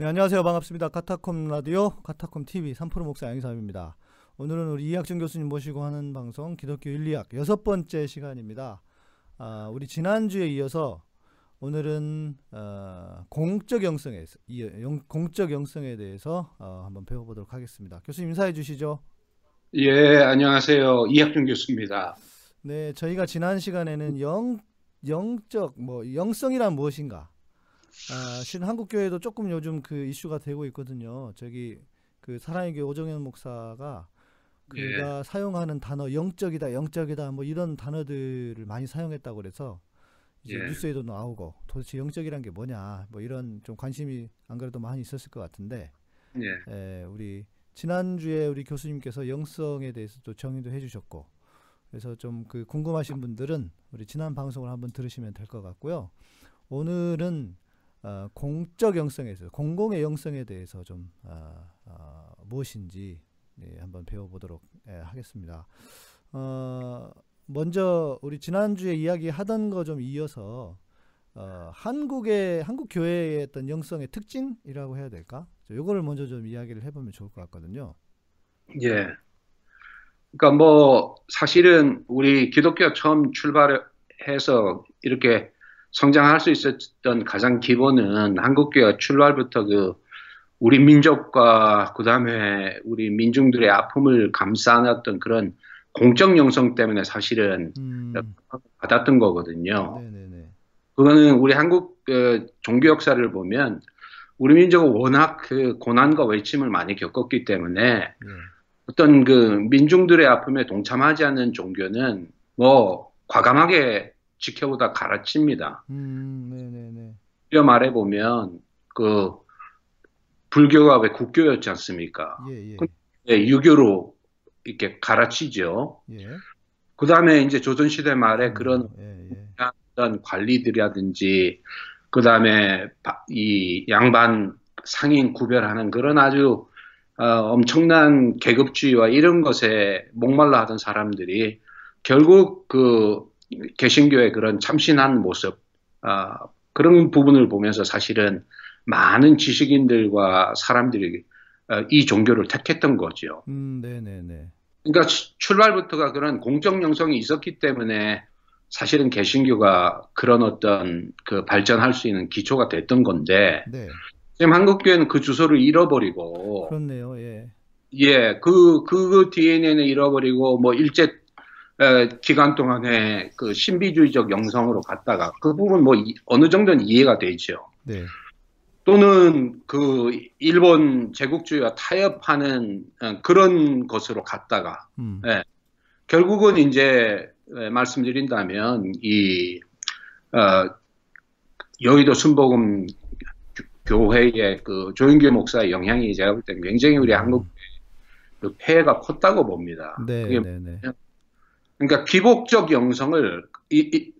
네, 안녕하세요. 반갑습니다. 카타콤 라디오, 카타콤 TV 3프로 목사 양희삼입니다. 오늘은 우리 이학준 교수님 모시고 하는 방송 기독교 1, 2학 여섯 번째 시간입니다. 아, 우리 지난주에 이어서 오늘은 어, 공적 영성에 영- 공적 영성에 대해서 어, 한번 배워보도록 하겠습니다. 교수님 인사해 주시죠. 예, 안녕하세요. 이학준 교수입니다. 네, 저희가 지난 시간에는 영 영적 뭐 영성이란 무엇인가? 아, 실은 한국 교회도 조금 요즘 그 이슈가 되고 있거든요. 저기 그 사랑의 교회 오정현 목사가 그가 사용하는 단어 영적이다, 영적이다 뭐 이런 단어들을 많이 사용했다고 그래서 이제 예. 뉴스에도 나오고 도대체 영적이란 게 뭐냐 뭐 이런 좀 관심이 안 그래도 많이 있었을 것 같은데 예, 에, 우리 지난주에 우리 교수님께서 영성에 대해서 또 정의도 해주셨고 그래서 좀 그 궁금하신 분들은 우리 지난 방송을 한번 들으시면 될 것 같고요. 오늘은 어, 공적 영성에 대해서 공공의 영성에 대해서 좀 어, 어, 무엇인지 예, 한번 배워보도록 예, 하겠습니다. 어, 먼저 우리 지난주에 이야기하던 거 좀 이어서 어, 한국의 한국 교회의 어떤 영성의 특징이라고 해야 될까? 요거를 먼저 좀 이야기를 해보면 좋을 것 같거든요. 예. 그러니까 뭐 사실은 우리 기독교 처음 출발해서 이렇게 성장할 수 있었던 가장 기본은 한국교회가 출발부터 그 우리 민족과 그다음에 우리 민중들의 아픔을 감싸 안았던 그런 공적 영성 때문에 사실은 음, 받았던 거거든요. 네네네. 그거는 우리 한국 그 종교 역사를 보면 우리 민족은 워낙 그 고난과 외침을 많이 겪었기 때문에 예. 어떤 그 민중들의 아픔에 동참하지 않는 종교는 뭐 과감하게 지켜보다 갈아칩니다. 음, 네네네. 이어 말해 보면 그 불교가 왜 국교였지 않습니까? 예, 예. 예, 유교로 이렇게 갈아치죠. 예. 그 다음에 이제 조선시대 말에 그런 예, 예. 어떤 관리들이라든지 그 다음에 이 양반 상인 구별하는 그런 아주 어, 엄청난 계급주의와 이런 것에 목말라 하던 사람들이 결국 그 개신교의 그런 참신한 모습 아, 그런 부분을 보면서 사실은 많은 지식인들과 사람들이 어, 이 종교를 택했던 거죠. 음, 네네네. 그러니까 치- 출발부터가 그런 공적 영성이 있었기 때문에 사실은 개신교가 그런 어떤 그 발전할 수 있는 기초가 됐던 건데 네. 지금 한국 교회는 그 주소를 잃어버리고 그렇네요. 예. 예, 그, 그 DNA는 잃어버리고 뭐 일제 에, 기간 동안에 그 신비주의적 영성으로 갔다가 그 부분 뭐 이- 어느 정도는 이해가 되죠. 네. 또는 그 일본 제국주의와 타협하는 어, 그런 것으로 갔다가 음. 네. 결국은 이제 에, 말씀드린다면 이 어, 여의도 순복음 교- 교회의 그 조인규 목사의 영향이 제가 볼 때는 굉장히 우리 한국 그 폐해가 컸다고 봅니다. 네, 네, 네. 그러니까 기복적 영성을 이- 이-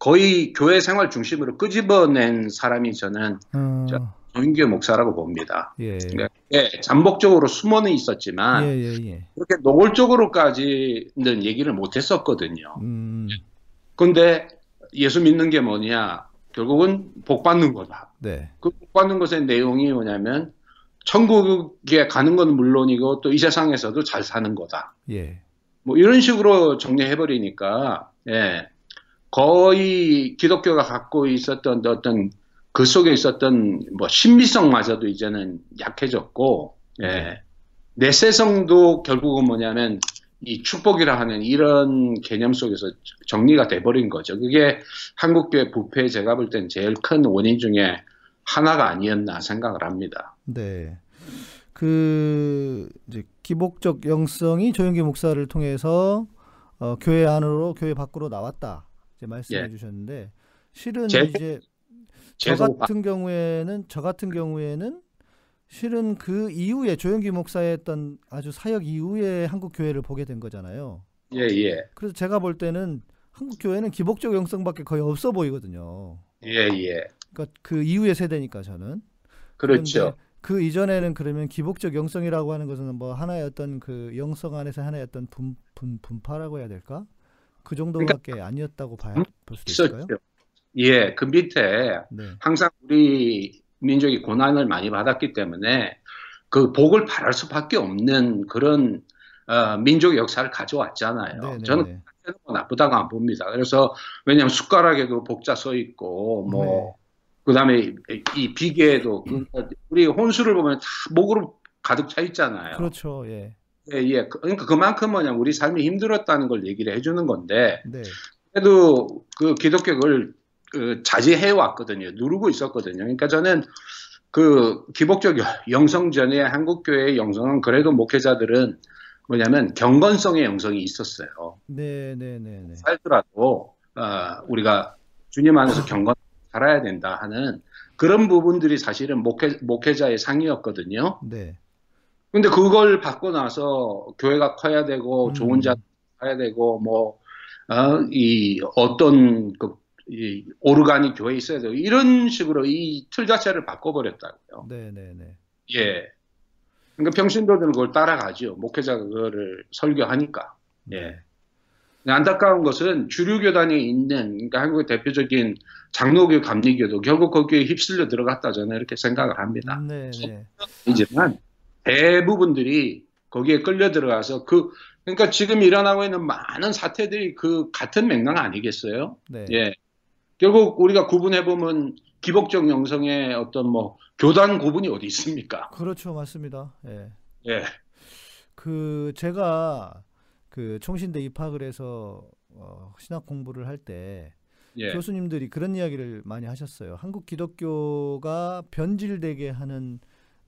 거의 교회 생활 중심으로 끄집어낸 사람이 저는 어, 자, 조인규 목사라고 봅니다. 예. 그러니까 예, 잠복적으로 숨어는 있었지만 예, 예, 예. 그렇게 노골적으로까지는 얘기를 못했었거든요. 음. 근데 예수 믿는 게 뭐냐? 결국은 복 받는 거다. 네. 그복 받는 것의 내용이 뭐냐면 천국에 가는 건 물론이고 또 이 세상에서도 잘 사는 거다. 예. 뭐 이런 식으로 정리해 버리니까 예. 거의 기독교가 갖고 있었던 어떤 그 속에 있었던 뭐 신비성마저도 이제는 약해졌고 예. 내세성도 결국은 뭐냐면 이 축복이라 하는 이런 개념 속에서 정리가 돼버린 거죠. 그게 한국교회 부패 제가 볼 땐 제일 큰 원인 중에 하나가 아니었나 생각을 합니다. 네. 그 이제 기복적 영성이 조영기 목사를 통해서 어, 교회 안으로 교회 밖으로 나왔다. 이제 말씀해 예. 주셨는데 실은 제- 이제 저 제도 같은 경우에는 저 같은 경우에는 실은 그 이후에 조영기 목사의 했던 아주 사역 이후에 한국 교회를 보게 된 거잖아요. 예, 예. 그래서 제가 볼 때는 한국 교회는 기복적 영성밖에 거의 없어 보이거든요. 예, 예. 그러니까 그 이후의 세대니까 저는. 그렇죠. 그 이전에는 그러면 기복적 영성이라고 하는 것은 뭐 하나의 어떤 그 영성 안에서 하나의 어떤 분, 분, 분파라고 해야 될까? 그 정도밖에 아니었다고 봐야 볼 수도 있을까요? 있었죠. 예, 그 밑에 네. 항상 우리 민족이 고난을 많이 받았기 때문에 그 복을 바랄 수밖에 없는 그런 어, 민족 역사를 가져왔잖아요. 네, 네, 저는 네. 뭐 나쁘다고 안 봅니다. 그래서 왜냐하면 숟가락에도 복자 써 있고 뭐 네. 그 다음에 이- 이 비계에도 그- 우리 혼수를 보면 다 목으로 가득 차 있잖아요. 그렇죠. 예. 예, 예. 그- 그러니까 그만큼 뭐냐 우리 삶이 힘들었다는 걸 얘기를 해주는 건데 네. 그래도 그 기독교를 그 자제해 왔거든요. 누르고 있었거든요. 그러니까 저는 그 기복적 영성 전에 한국 교회의 영성은 그래도 목회자들은 뭐냐면 경건성의 영성이 있었어요. 네, 네, 네, 네. 살더라도 어, 우리가 주님 안에서 경건 살아야 된다 하는 그런 부분들이 사실은 목회, 목회자의 상이었거든요. 네. 근데 그걸 받고 나서 교회가 커야 되고 음. 좋은 자 가야 되고 뭐 어, 이 어떤 그, 이 오르간이 교회에 있어야 되고 이런 식으로 이 틀 자체를 바꿔버렸다고요. 네, 네, 네. 예. 그러니까 평신도들은 그걸 따라가죠. 목회자가 그거를 설교하니까. 예. 근데 안타까운 것은 주류 교단에 있는 그러니까 한국의 대표적인 장로교, 감리교도 결국 거기에 휩쓸려 들어갔다 저는 이렇게 생각을 합니다. 네, 네. 이지만 대부분들이 거기에 끌려 들어가서 그 그러니까 지금 일어나고 있는 많은 사태들이 그 같은 맥락 아니겠어요? 네. 예. 결국 우리가 구분해 보면 기복적 영성의 어떤 뭐 교단 구분이 어디 있습니까? 그렇죠. 맞습니다. 예. 예. 그 제가 그 총신대 입학을 해서 어, 신학 공부를 할때 예. 교수님들이 그런 이야기를 많이 하셨어요. 한국 기독교가 변질되게 하는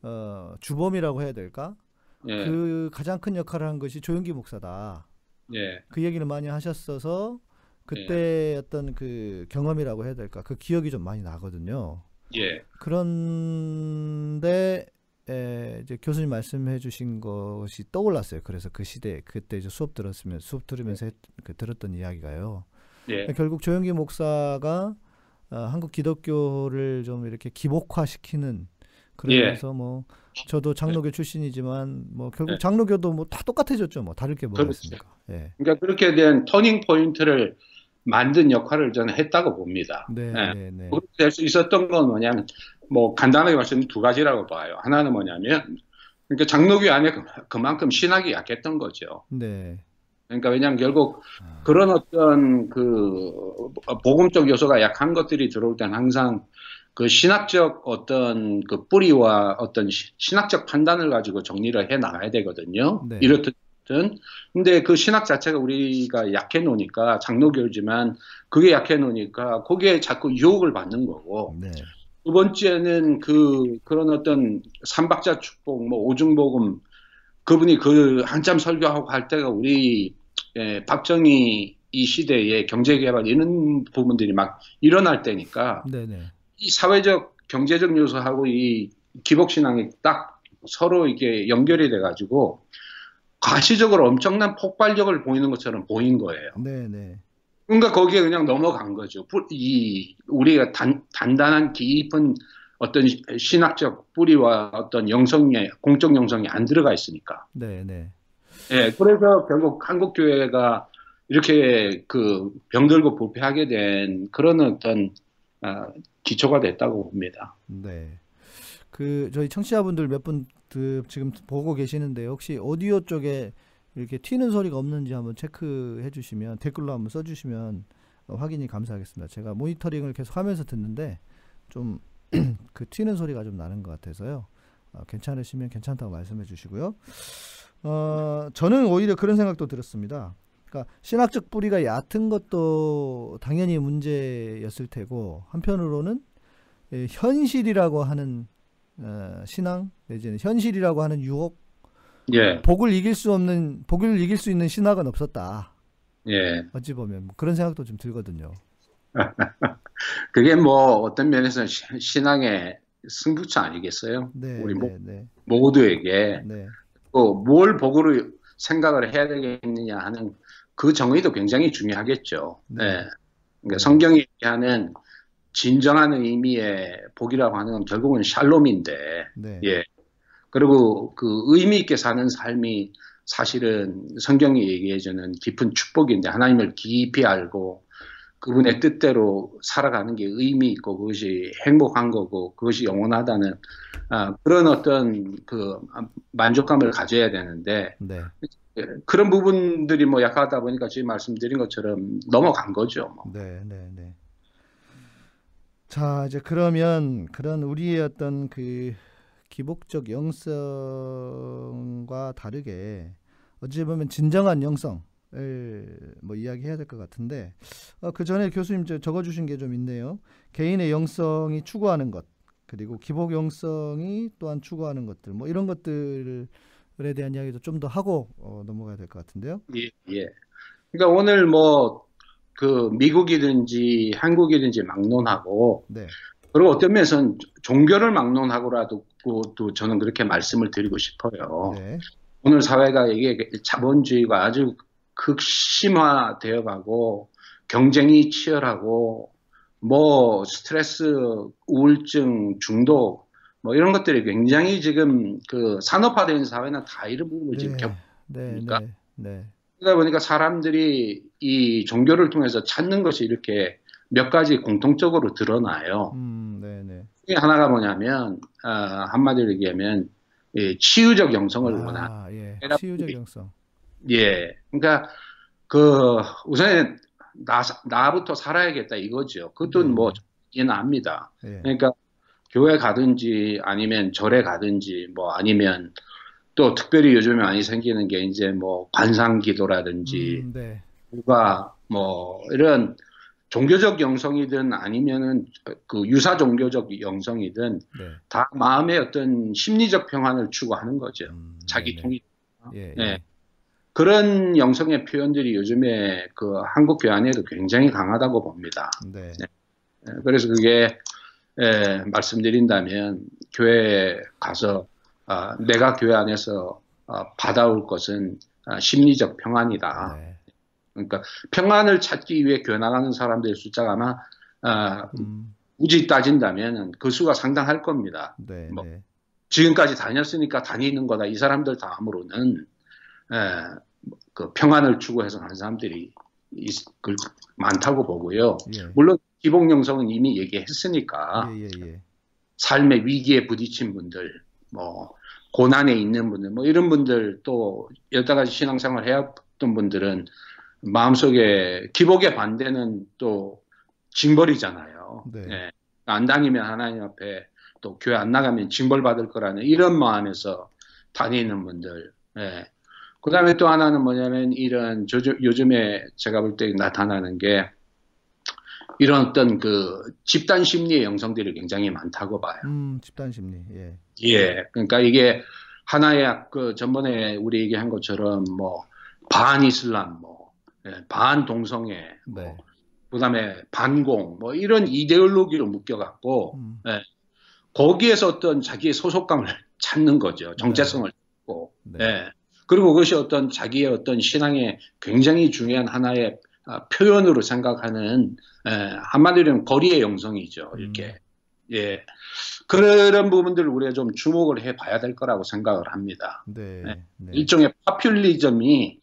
어, 주범이라고 해야 될까? 예. 그 가장 큰 역할을 한 것이 조영기 목사다. 예. 그 얘기를 많이 하셨어서 그때 어떤 그 경험이라고 해야 될까? 그 기억이 좀 많이 나거든요. 예. 그런데 에, 이제 교수님 말씀해 주신 것이 떠올랐어요. 그래서 그 시대 그때 이제 수업 들었으면 수업 들으면서 했- 그 들었던 이야기가요. 예. 결국 조영기 목사가 어, 한국 기독교를 좀 이렇게 기복화시키는 그러면서 뭐 저도 장로교 출신이지만 뭐 결국 네. 장로교도 뭐 다 똑같아졌죠. 뭐 다를 게 뭐가 그렇죠. 있습니까? 예. 그러니까 그렇게 된 터닝 포인트를 만든 역할을 저는 했다고 봅니다. 네, 네. 네, 네. 그렇게 될 수 있었던 건 뭐냐면 뭐 간단하게 말씀드리면 두 가지라고 봐요. 하나는 뭐냐면 그러니까 장로교 안에 그- 그만큼 신학이 약했던 거죠. 네. 그러니까 왜냐하면 결국 아, 그런 어떤 그 복음적 요소가 약한 것들이 들어올 때는 항상 그 신학적 어떤 그 뿌리와 어떤 시- 신학적 판단을 가지고 정리를 해 나가야 되거든요. 네. 이렇든 근데 그 신학 자체가 우리가 약해 놓으니까 장로교지만 그게 약해 놓으니까 거기에 자꾸 유혹을 받는 거고 네. 두 번째는 그 그런 어떤 삼박자 축복 뭐 오중복음 그분이 그 한참 설교하고 할 때가 우리 예, 박정희 이 시대에 경제개발 이런 부분들이 막 일어날 때니까 네, 네. 이 사회적 경제적 요소하고 이 기복신앙이 딱 서로 이게 연결이 돼가지고 가시적으로 엄청난 폭발력을 보이는 것처럼 보인 거예요. 네, 네. 그러니까 거기에 그냥 넘어간 거죠. 뿌- 이 우리가 단, 단단한 깊은 어떤 시- 신학적 뿌리와 어떤 영성의 공적 영성이 안 들어가 있으니까. 네, 네. 예, 그래서 결국 한국 교회가 이렇게 그 병들고 부패하게 된 그런 어떤 아, 기초가 됐다고 봅니다. 네. 그 저희 청취자분들 몇 분 지금 보고 계시는데 혹시 오디오 쪽에 이렇게 튀는 소리가 없는지 한번 체크해 주시면 댓글로 한번 써 주시면 어, 확인이 감사하겠습니다. 제가 모니터링을 계속 하면서 듣는데 좀 그 튀는 소리가 좀 나는 것 같아서요. 어, 괜찮으시면 괜찮다고 말씀해 주시고요. 어, 저는 오히려 그런 생각도 들었습니다. 그러니까 신학적 뿌리가 얕은 것도 당연히 문제였을 테고 한편으로는 예, 현실이라고 하는 어, 신앙 내지는 현실이라고 하는 유혹 예, 복을 이길 수 없는 복을 이길 수 있는 신학은 없었다 예. 어찌 보면 뭐 그런 생각도 좀 들거든요 그게 뭐 어떤 면에서는 시- 신앙의 승부처 아니겠어요? 네, 우리 모, 네, 네, 모두에게 네, 또뭘 복으로 생각을 해야 되겠느냐 하는 그 정의도 굉장히 중요하겠죠. 네. 네. 그러니까 성경이 얘기하는 진정한 의미의 복이라고 하는 건 결국은 샬롬인데, 네, 예. 그리고 그 의미 있게 사는 삶이 사실은 성경이 얘기해주는 깊은 축복인데 하나님을 깊이 알고 그분의 뜻대로 살아가는 게 의미 있고 그것이 행복한 거고 그것이 영원하다는 아, 그런 어떤 그 만족감을 가져야 되는데 네. 예, 그런 부분들이 뭐 약하다 보니까 지금 말씀드린 것처럼 넘어간 거죠. 뭐. 네, 네, 네. 자, 이제 그러면 그런 우리의 어떤 그 기복적 영성과 다르게 어찌 보면 진정한 영성을 뭐 이야기해야 될 것 같은데 어, 그 전에 교수님 저 적어주신 게 좀 있네요. 개인의 영성이 추구하는 것 그리고 기복 영성이 또한 추구하는 것들 뭐 이런 것들에 대한 이야기도 좀 더 하고 어, 넘어가야 될 것 같은데요. 예, 예. 그러니까 오늘 뭐 그 미국이든지 한국이든지 막론하고 네, 그리고 어떤 면에서는 종교를 막론하고라도 또 저는 그렇게 말씀을 드리고 싶어요. 네, 오늘 사회가 이게 자본주의가 아주 극심화되어 가고 경쟁이 치열하고 뭐 스트레스, 우울증, 중독 뭐 이런 것들이 굉장히 지금 그 산업화된 사회는 다 이런 부분을 지금 겪. 네, 네, 네, 그러다 보니까 사람들이 이 종교를 통해서 찾는 것이 이렇게 몇 가지 공통적으로 드러나요. 음, 네, 네. 하나가 뭐냐면 아, 한마디로 얘기하면 예, 치유적 영성을. 아, 예. 대답- 치유적 영성. 예, 그러니까 그 우선 나 나부터 살아야겠다 이거죠. 그것도 네. 뭐 이해는 압니다. 예. 그러니까 교회 가든지 아니면 절에 가든지 뭐 아니면 또 특별히 요즘에 많이 생기는 게 이제 뭐 관상 기도라든지 음, 네. 누가 뭐 이런 종교적 영성이든 아니면은 그 유사 종교적 영성이든 네. 다 마음의 어떤 심리적 평안을 추구하는 거죠. 음, 자기 네네. 통일. 예, 예. 예. 그런 영성의 표현들이 요즘에 그 한국 교회 안에도 굉장히 강하다고 봅니다. 네. 예, 그래서 그게 예, 말씀드린다면 교회에 가서 아, 내가 교회 안에서 아, 받아올 것은 아, 심리적 평안이다. 네. 그러니까 평안을 찾기 위해 교회 나가는 사람들의 숫자가 아마 아, 음, 굳이 따진다면 그 수가 상당할 겁니다. 네, 뭐, 네. 지금까지 다녔으니까 다니는 거다. 이 사람들 다음으로는 에, 그 평안을 추구해서 가는 사람들이 있- 그- 많다고 보고요. 예. 물론 기복 영성은 이미 얘기했으니까 예, 예, 예. 삶의 위기에 부딪힌 분들, 뭐 고난에 있는 분들, 뭐 이런 분들 또 여러 가지 신앙생활 해왔던 분들은 마음속에 기복의 반대는 또 징벌이잖아요. 네. 예. 안 다니면 하나님 앞에 또 교회 안 나가면 징벌 받을 거라는 이런 마음에서 다니는 분들. 예. 그 다음에 또 하나는 뭐냐면 이런 저- 요즘에 제가 볼 때 나타나는 게 이런 어떤 그 집단 심리의 영성들이 굉장히 많다고 봐요. 음, 집단 심리. 예. 예. 그러니까 이게 하나의 그 전번에 우리 얘기한 것처럼 뭐 반 이슬람, 뭐 예, 반 동성애, 네. 그다음에 반공, 뭐 이런 이데올로기로 묶여 갖고 음, 거기에서 어떤 자기의 소속감을 찾는 거죠. 정체성을 찾고. 네. 예. 그리고 그것이 어떤 자기의 어떤 신앙의 굉장히 중요한 하나의 아, 표현으로 생각하는 예, 한마디로 거리의 영성이죠. 이렇게. 예. 그런 부분들을 우리가 좀 주목을 해 봐야 될 거라고 생각을 합니다. 네. 네. 네. 일종의 파퓰리즘이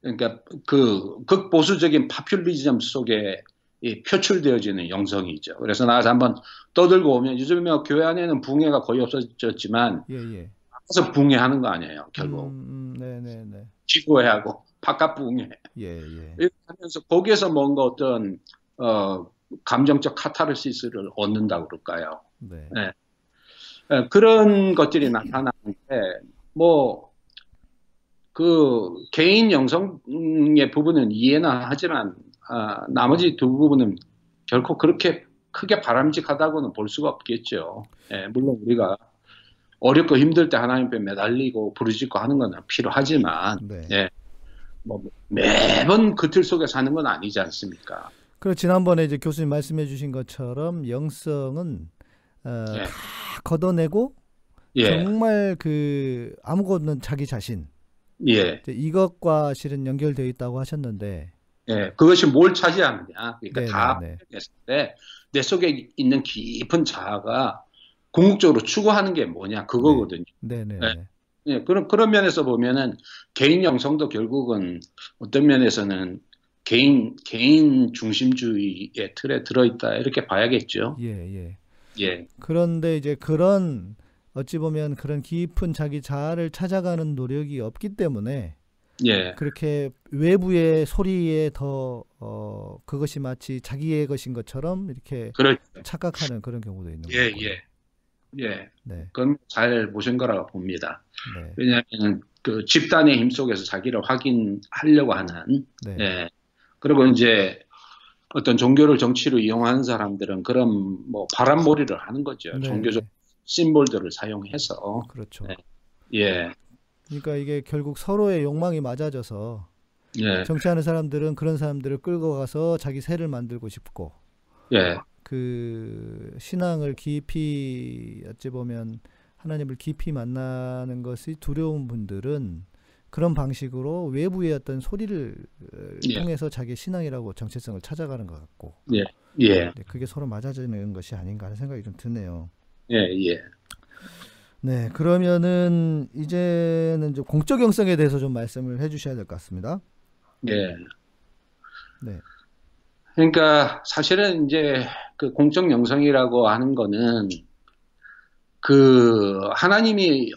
그러니까 그 극보수적인 파퓰리즘 속에 이 표출되어지는 영성이죠. 그래서 나가서 한번 떠들고 오면 요즘에 뭐 교회 안에는 붕해가 거의 없어졌지만 예, 예. 나가서 붕해하는 거 아니에요. 결국 음, 음, 네, 네, 네. 기도해하고 바깥 붕해 예, 예. 이렇게 하면서 거기에서 뭔가 어떤 어 감정적 카타르시스를 얻는다 고 그럴까요? 네. 네. 예, 그런 것들이 나타나는데 뭐 그 개인 영성의 부분은 이해나 하지만 아, 나머지 두 부분은 결코 그렇게 크게 바람직하다고는 볼 수가 없겠죠. 예, 물론 우리가 어렵고 힘들 때 하나님 앞에 매달리고 부르짖고 하는 건 필요하지만 네. 예. 뭐 매번 그 틀 속에 사는 건 아니지 않습니까? 그리고 지난번에 이제 교수님 말씀해 주신 것처럼 영성은 어, 예. 다 걷어내고 예, 정말 그 아무것도 없는 자기 자신 예, 이것과 실은 연결되어 있다고 하셨는데 예. 그것이 뭘 차지하느냐. 그러니까 네, 다 네, 네. 했을 때 내 속에 있는 깊은 자아가 궁극적으로 추구하는 게 뭐냐 그거거든요. 네, 네, 네. 네. 예, 그런 그런 면에서 보면은 개인 영성도 결국은 어떤 면에서는 개인 개인 중심주의의 틀에 들어있다 이렇게 봐야겠죠. 예, 예. 예, 그런데 이제 그런 어찌 보면 그런 깊은 자기 자아를 찾아가는 노력이 없기 때문에 예, 그렇게 외부의 소리에 더 어, 그것이 마치 자기의 것인 것처럼 이렇게 그렇죠. 착각하는 그런 경우도 있는 예, 거고요. 예, 예. 네, 그건 잘 보신 거라고 봅니다. 네, 왜냐하면 그 집단의 힘 속에서 자기를 확인하려고 하는 네, 예. 그리고 이제 어떤 종교를 정치로 이용하는 사람들은 그런 뭐 바람몰이를 하는 거죠. 네, 종교적 네. 심볼들을 사용해서. 그렇죠. 네. 예. 그러니까 이게 결국 서로의 욕망이 맞아져서 예. 정치하는 사람들은 그런 사람들을 끌고 가서 자기 세를 만들고 싶고 예. 그 신앙을 깊이 어찌 보면 하나님을 깊이 만나는 것이 두려운 분들은 그런 방식으로 외부의 어떤 소리를 어, 예. 통해서 자기 신앙이라고 정체성을 찾아가는 것 같고 예. 네, 그게 서로 맞아지는 것이 아닌가 하는 생각이 좀 드네요. 예. 예. 네, 그러면은 이제는 좀 공적 영성에 대해서 좀 말씀을 해주셔야 될 것 같습니다. 예. 네, 그러니까 사실은 이제 그 공적 영성이라고 하는 거는 그 하나님이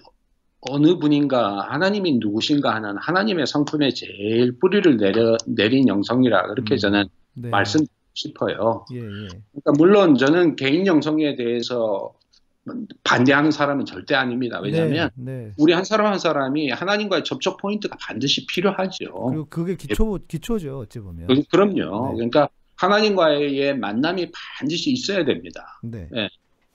어느 분인가 하나님이 누구신가 하는 하나님의 성품에 제일 뿌리를 내려 내린 영성이라 그렇게 음. 저는 네, 말씀 싶어요. 예, 예, 그러니까 물론 저는 개인 영성에 대해서 반대하는 사람은 절대 아닙니다. 왜냐하면 네, 네. 우리 한 사람 한 사람이 하나님과의 접촉 포인트가 반드시 필요하죠. 그리고 그게 기초 기초죠, 어찌 보면. 그- 그럼요. 네. 그러니까 하나님과의 만남이 반드시 있어야 됩니다. 네,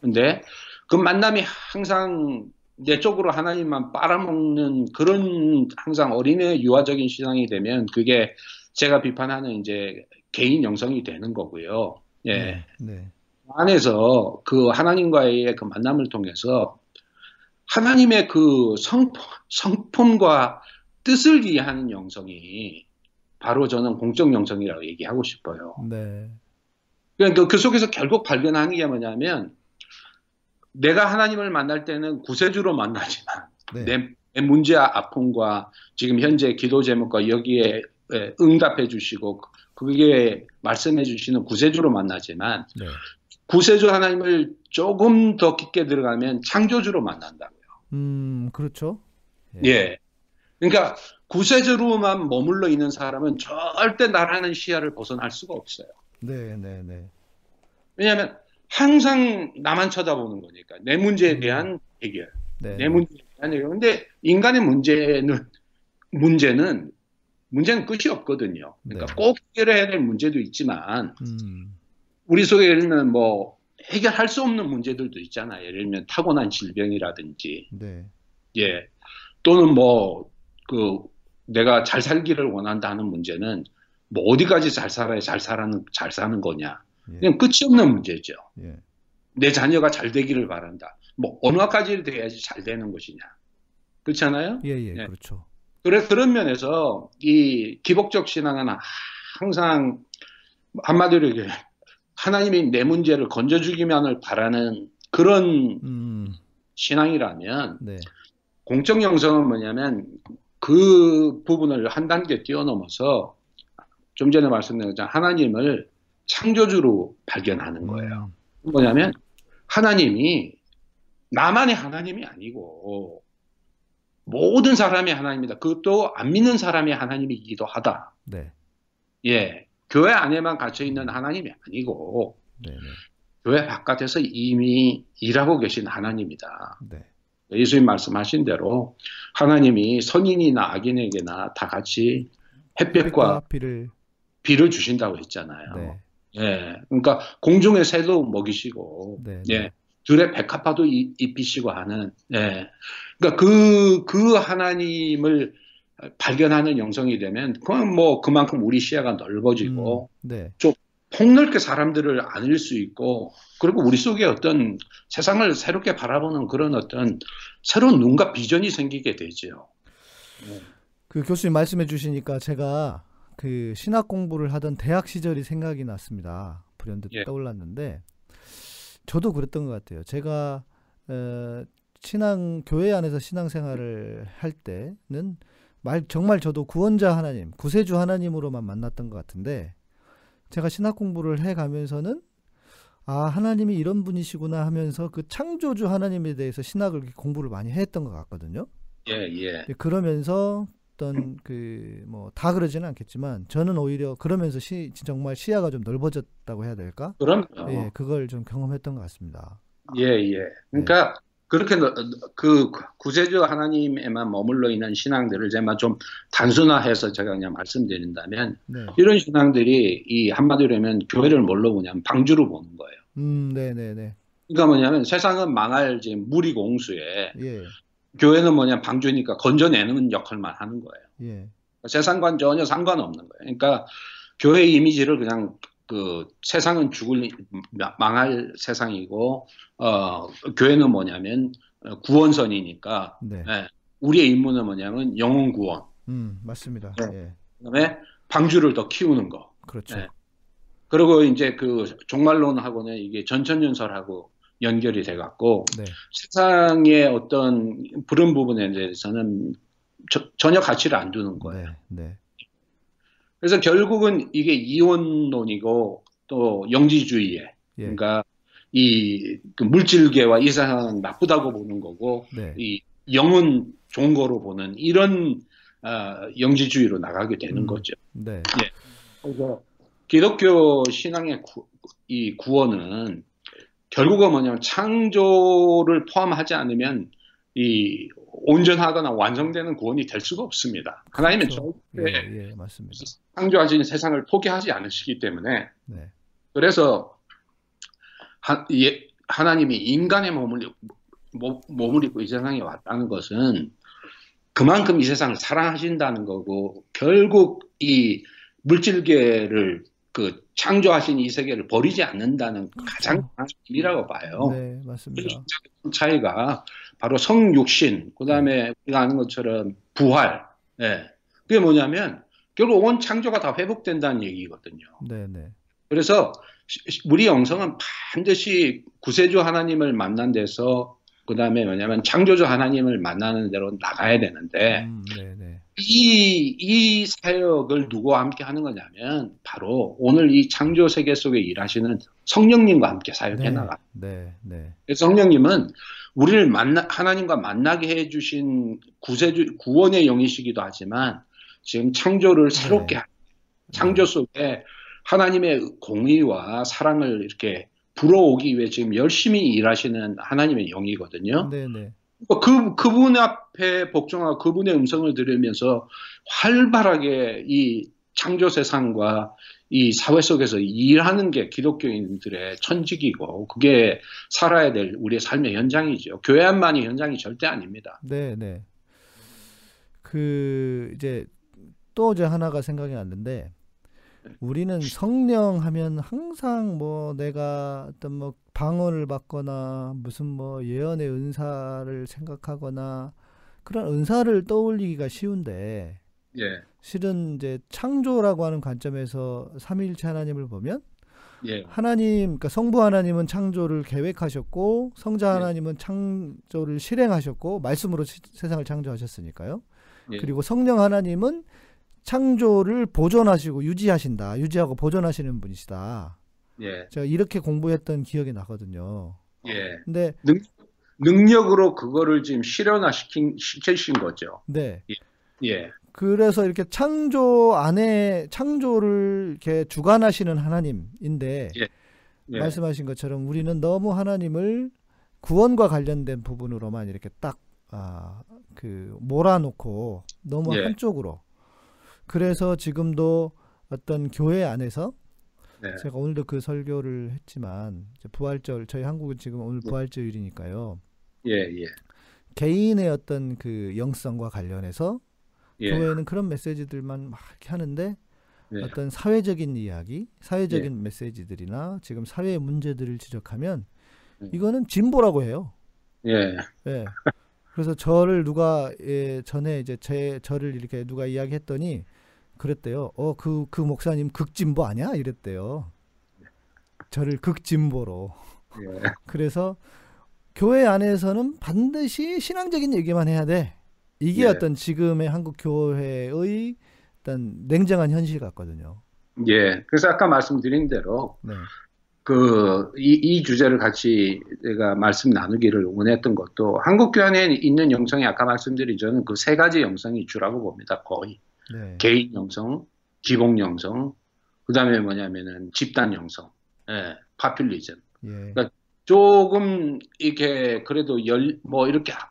근데 그 만남이 항상 내 쪽으로 하나님만 빨아먹는 그런 항상 어린애 유아적인 신앙이 되면 그게 제가 비판하는 이제 개인 영성이 되는 거고요. 예. 네, 네, 안에서 그 하나님과의 그 만남을 통해서 하나님의 그 성, 성품과 뜻을 이해하는 영성이 바로 저는 공적 영성이라고 얘기하고 싶어요. 네, 그러니까 그 속에서 결국 발견하는 게 뭐냐면 내가 하나님을 만날 때는 구세주로 만나지만 네, 내, 내 문제 아픔과 지금 현재 기도 제목과 여기에 에, 응답해 주시고 그게 말씀해 주시는 구세주로 만나지만 네, 구세주 하나님을 조금 더 깊게 들어가면 창조주로 만난다고요. 음, 그렇죠. 예. 그러니까 구세주로만 머물러 있는 사람은 절대 나라는 시야를 벗어날 수가 없어요. 네, 네, 네, 왜냐하면 항상 나만 쳐다보는 거니까 내 문제에 음. 대한 해결, 네, 내 문제에 대한 해결. 근데 인간의 문제는 문제는 문제는 끝이 없거든요. 그러니까 네. 꼭 해결해야 될 문제도 있지만 음, 우리 속에 들면 뭐 해결할 수 없는 문제들도 있잖아요. 예를 들면 타고난 질병이라든지 네, 예 또는 뭐 그 내가 잘 살기를 원한다는 문제는 뭐 어디까지 잘 살아야 잘 사는 잘 사는 거냐 예, 그냥 끝이 없는 문제죠. 예, 내 자녀가 잘 되기를 바란다. 뭐 언어까지 돼야지 잘 되는 것이냐. 그렇잖아요. 예, 예, 네. 그렇죠. 그래 그런 면에서 이 기복적 신앙은 항상 한마디로 얘기해 하나님이 내 문제를 건져 주기만을 바라는 그런 음, 신앙이라면 네, 공적 영성은 뭐냐면 그 부분을 한 단계 뛰어넘어서 좀 전에 말씀드린 것처럼 하나님을 창조주로 발견하는 거예요. 음, 뭐냐면 하나님이 나만의 하나님이 아니고 모든 사람의 하나님이다. 그것도 안 믿는 사람의 하나님이기도 하다. 네, 예. 교회 안에만 갇혀 있는 하나님이 아니고 네, 네, 교회 바깥에서 이미 일하고 계신 하나님이다. 네, 예수님 말씀하신 대로 하나님이 선인이나 악인에게나 다 같이 햇볕과 비를 비를 주신다고 했잖아요. 네, 예. 그러니까 공중의 새도 먹이시고 네, 예. 네, 들의 백합화도 이- 입히시고 하는, 예. 그러니까 그, 그 하나님을 발견하는 영성이 되면, 그건 뭐 그만큼 우리 시야가 넓어지고, 음, 네, 폭넓게 사람들을 안을 수 있고, 그리고 우리 속에 어떤 세상을 새롭게 바라보는 그런 어떤 새로운 눈과 비전이 생기게 되죠. 그 교수님 말씀해 주시니까 제가 그 신학 공부를 하던 대학 시절이 생각이 났습니다. 불현듯 예. 떠올랐는데 저도 그랬던 것 같아요. 제가 어, 신앙 교회 안에서 신앙생활을 할 때는 말 정말 저도 구원자 하나님, 구세주 하나님으로만 만났던 것 같은데 제가 신학 공부를 해 가면서는 아 하나님이 이런 분이시구나 하면서 그 창조주 하나님에 대해서 신학을 공부를 많이 했던 것 같거든요. 예, 예. 그러면서 어떤 그 뭐 다 그러지는 않겠지만 저는 오히려 그러면서 시, 정말 시야가 좀 넓어졌다고 해야 될까? 그럼요. 예, 그걸 좀 경험했던 것 같습니다. 예, 예. 그러니까 그렇게 너- 그 구세주 하나님에만 머물러 있는 신앙들을 제가 좀 단순화해서 제가 그냥 말씀드린다면 네. 이런 신앙들이 이 한마디로 하면 교회를 뭘로 보냐면 방주로 보는 거예요. 음, 네, 네, 네. 그러니까 뭐냐면 세상은 망할 지금 물이 공수에 예, 교회는 뭐냐 방주니까 건져내는 역할만 하는 거예요. 예, 세상과는 전혀 상관없는 거예요. 그러니까 교회 이미지를 그냥 그 세상은 죽을 망할 세상이고 어 교회는 뭐냐면 어, 구원선이니까 네. 예, 우리의 임무는 뭐냐면 영혼 구원. 음, 맞습니다. 네. 예, 그다음에 방주를 더 키우는 거. 그렇죠. 네. 그리고 이제 그 종말론하고는 이게 전천연설하고 연결이 돼 갖고 네, 세상의 어떤 부른 부분에 대해서는 저- 전혀 가치를 안 두는 거예요. 네, 네, 그래서 결국은 이게 이원론이고 또 영지주의에 예, 그러니까 이 그 물질계와 이 세상은 나쁘다고 보는 거고 네, 이 영은 좋은 거로 보는 이런 어, 영지주의로 나가게 되는 음. 거죠. 네, 그래서 기독교 신앙의 구, 이 구원은 결국은 뭐냐면 창조를 포함하지 않으면 이 온전하거나 완성되는 구원이 될 수가 없습니다. 하나님은 그렇죠. 절대 예, 예, 맞습니다. 창조하신 세상을 포기하지 않으시기 때문에 네, 그래서 하, 예, 하나님이 인간의 몸을 모- 몸을 입고 이 세상에 왔다는 것은 그만큼 이 세상을 사랑하신다는 거고 결국 이 물질계를 그 창조하신 이 세계를 버리지 않는다는 가장 강한 의미라고 봐요. 네, 맞습니다. 그 차이가 바로 성육신, 그 다음에 우리가 아는 것처럼 부활. 예. 그게 뭐냐면 결국 온 창조가 다 회복된다는 얘기거든요. 네, 네, 그래서 우리 영성은 반드시 구세주 하나님을 만난 데서 그 다음에 뭐냐면 창조주 하나님을 만나는 대로 나가야 되는데 음, 이, 이 사역을 누구와 함께 하는 거냐면 바로 오늘 이 창조 세계 속에 일하시는 성령님과 함께 사역해 네, 나가. 네, 네, 그래서 성령님은 우리를 만나 하나님과 만나게 해 주신 구세주 구원의 영이시기도 하지만 지금 창조를 새롭게 네. 하- 창조 속에 하나님의 공의와 사랑을 이렇게 불어오기 위해 지금 열심히 일하시는 하나님의 영이거든요. 네, 네, 그 그분 앞에 복종하고 그분의 음성을 들으면서 활발하게 이 창조 세상과 이 사회 속에서 일하는 게 기독교인들의 천직이고 그게 살아야 될 우리의 삶의 현장이죠. 교회만이 현장이 절대 아닙니다. 네, 네. 그 이제 또 이제 하나가 생각이 났는데 우리는 성령 하면 항상 뭐 내가 어떤 뭐 방언을 받거나 무슨 뭐 예언의 은사를 생각하거나 그런 은사를 떠올리기가 쉬운데 예, 실은 이제 창조라고 하는 관점에서 삼위일체 하나님을 보면 예, 하나님, 그러니까 성부 하나님은 창조를 계획하셨고 성자 예. 하나님은 창조를 실행하셨고 말씀으로 시- 세상을 창조하셨으니까요. 예. 그리고 성령 하나님은 창조를 보존하시고 유지하신다. 유지하고 보존하시는 분이시다. 예, 제가 이렇게 공부했던 기억이 나거든요. 예. 근데 능 력으로 그거를 지금 실현화시킨 시키신 거죠. 네. 예, 그래서 이렇게 창조 안에 창조를 이렇게 주관하시는 하나님인데 예. 예, 말씀하신 것처럼 우리는 너무 하나님을 구원과 관련된 부분으로만 이렇게 딱, 아, 그, 몰아놓고 너무 예. 한쪽으로. 그래서 지금도 어떤 교회 안에서 네. 제가 오늘도 그 설교를 했지만 부활절, 저희 한국은 지금 오늘 네. 부활절이니까요. 예, 예, 개인의 어떤 그 영성과 관련해서 예, 교회는 그런 메시지들만 막 이렇게 하는데 예. 어떤 사회적인 이야기, 사회적인 메시지들이나 지금 사회의 문제들을 지적하면 음. 이거는 진보라고 해요. 예, 예. 그래서 저를 누가 예, 전에 이제 제 저를 이렇게 누가 이야기했더니 그랬대요. 어 그그 목사님 극진보 아니야? 이랬대요. 저를 극진보로. 예, 그래서 교회 안에서는 반드시 신앙적인 얘기만 해야 돼. 이게 예. 어떤 지금의 한국 교회의 어떤 냉정한 현실 같거든요. 예. 그래서 아까 말씀드린 대로 네. 그, 이, 이 주제를 같이 제가 말씀 나누기를 원했던 것도 한국 교회에 있는 영성이 아까 말씀드린 저는 그 세 가지 영성이 주라고 봅니다. 거의. 네. 개인 영성, 기복 영성, 그 다음에 뭐냐면은 집단 영성, 예, 파퓰리즘. 예. 조금 이렇게 그래도 열, 뭐 이렇게 하-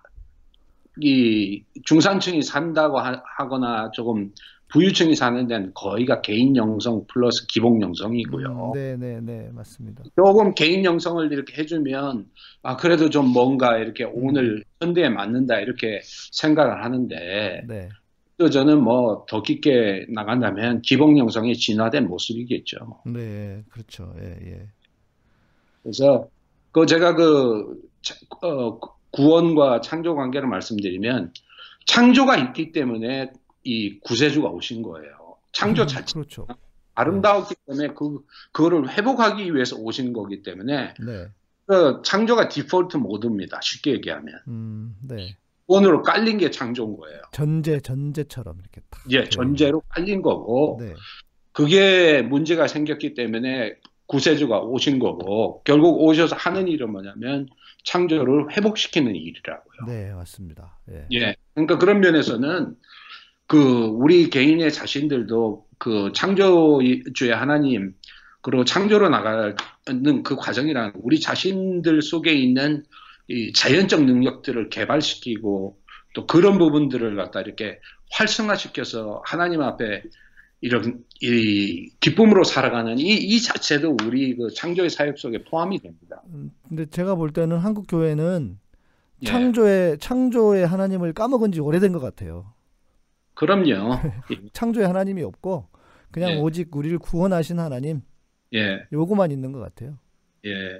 이 중산층이 산다고 하, 하거나 조금 부유층이 사는 데는 거의가 개인 영성 플러스 기복 영성이고요. 음, 네, 네, 네, 맞습니다. 조금 개인 영성을 이렇게 해주면 아 그래도 좀 뭔가 이렇게 오늘 현대에 맞는다 이렇게 생각을 하는데 네. 또 저는 뭐 더 깊게 나간다면 기복 영성의 진화된 모습이겠죠. 네, 그렇죠. 예, 예. 그래서 그 제가 그 차- 어, 구원과 창조 관계를 말씀드리면 창조가 있기 때문에 이 구세주가 오신 거예요. 창조 음, 자체 그렇죠. 아름다웠기 때문에 그 그거를 회복하기 위해서 오신 거기 때문에 네. 그 창조가 디폴트 모드입니다. 쉽게 얘기하면 음, 네. 원으로 깔린 게 창조인 거예요. 전제 전제처럼 이렇게 딱. 예. 전제로 깔린 거고 네. 그게 문제가 생겼기 때문에 구세주가 오신 거고 결국 오셔서 하는 일은 뭐냐면 창조를 회복시키는 일이라고요. 네, 맞습니다. 예. 예. 그러니까 그런 면에서는 그 우리 개인의 자신들도 그 창조주의 하나님 그리고 창조로 나가는 그 과정이란 우리 자신들 속에 있는 이 자연적 능력들을 개발시키고 또 그런 부분들을 갖다 이렇게 활성화시켜서 하나님 앞에 이런 이 기쁨으로 살아가는 이, 이 자체도 우리 그 창조의 사역 속에 포함이 됩니다. 음, 근데 제가 볼 때는 한국 교회는 예. 창조의 창조의 하나님을 까먹은 지 오래된 것 같아요. 그럼요. 창조의 하나님이 없고 그냥 예. 오직 우리를 구원하신 하나님 예, 요거만 있는 것 같아요. 예,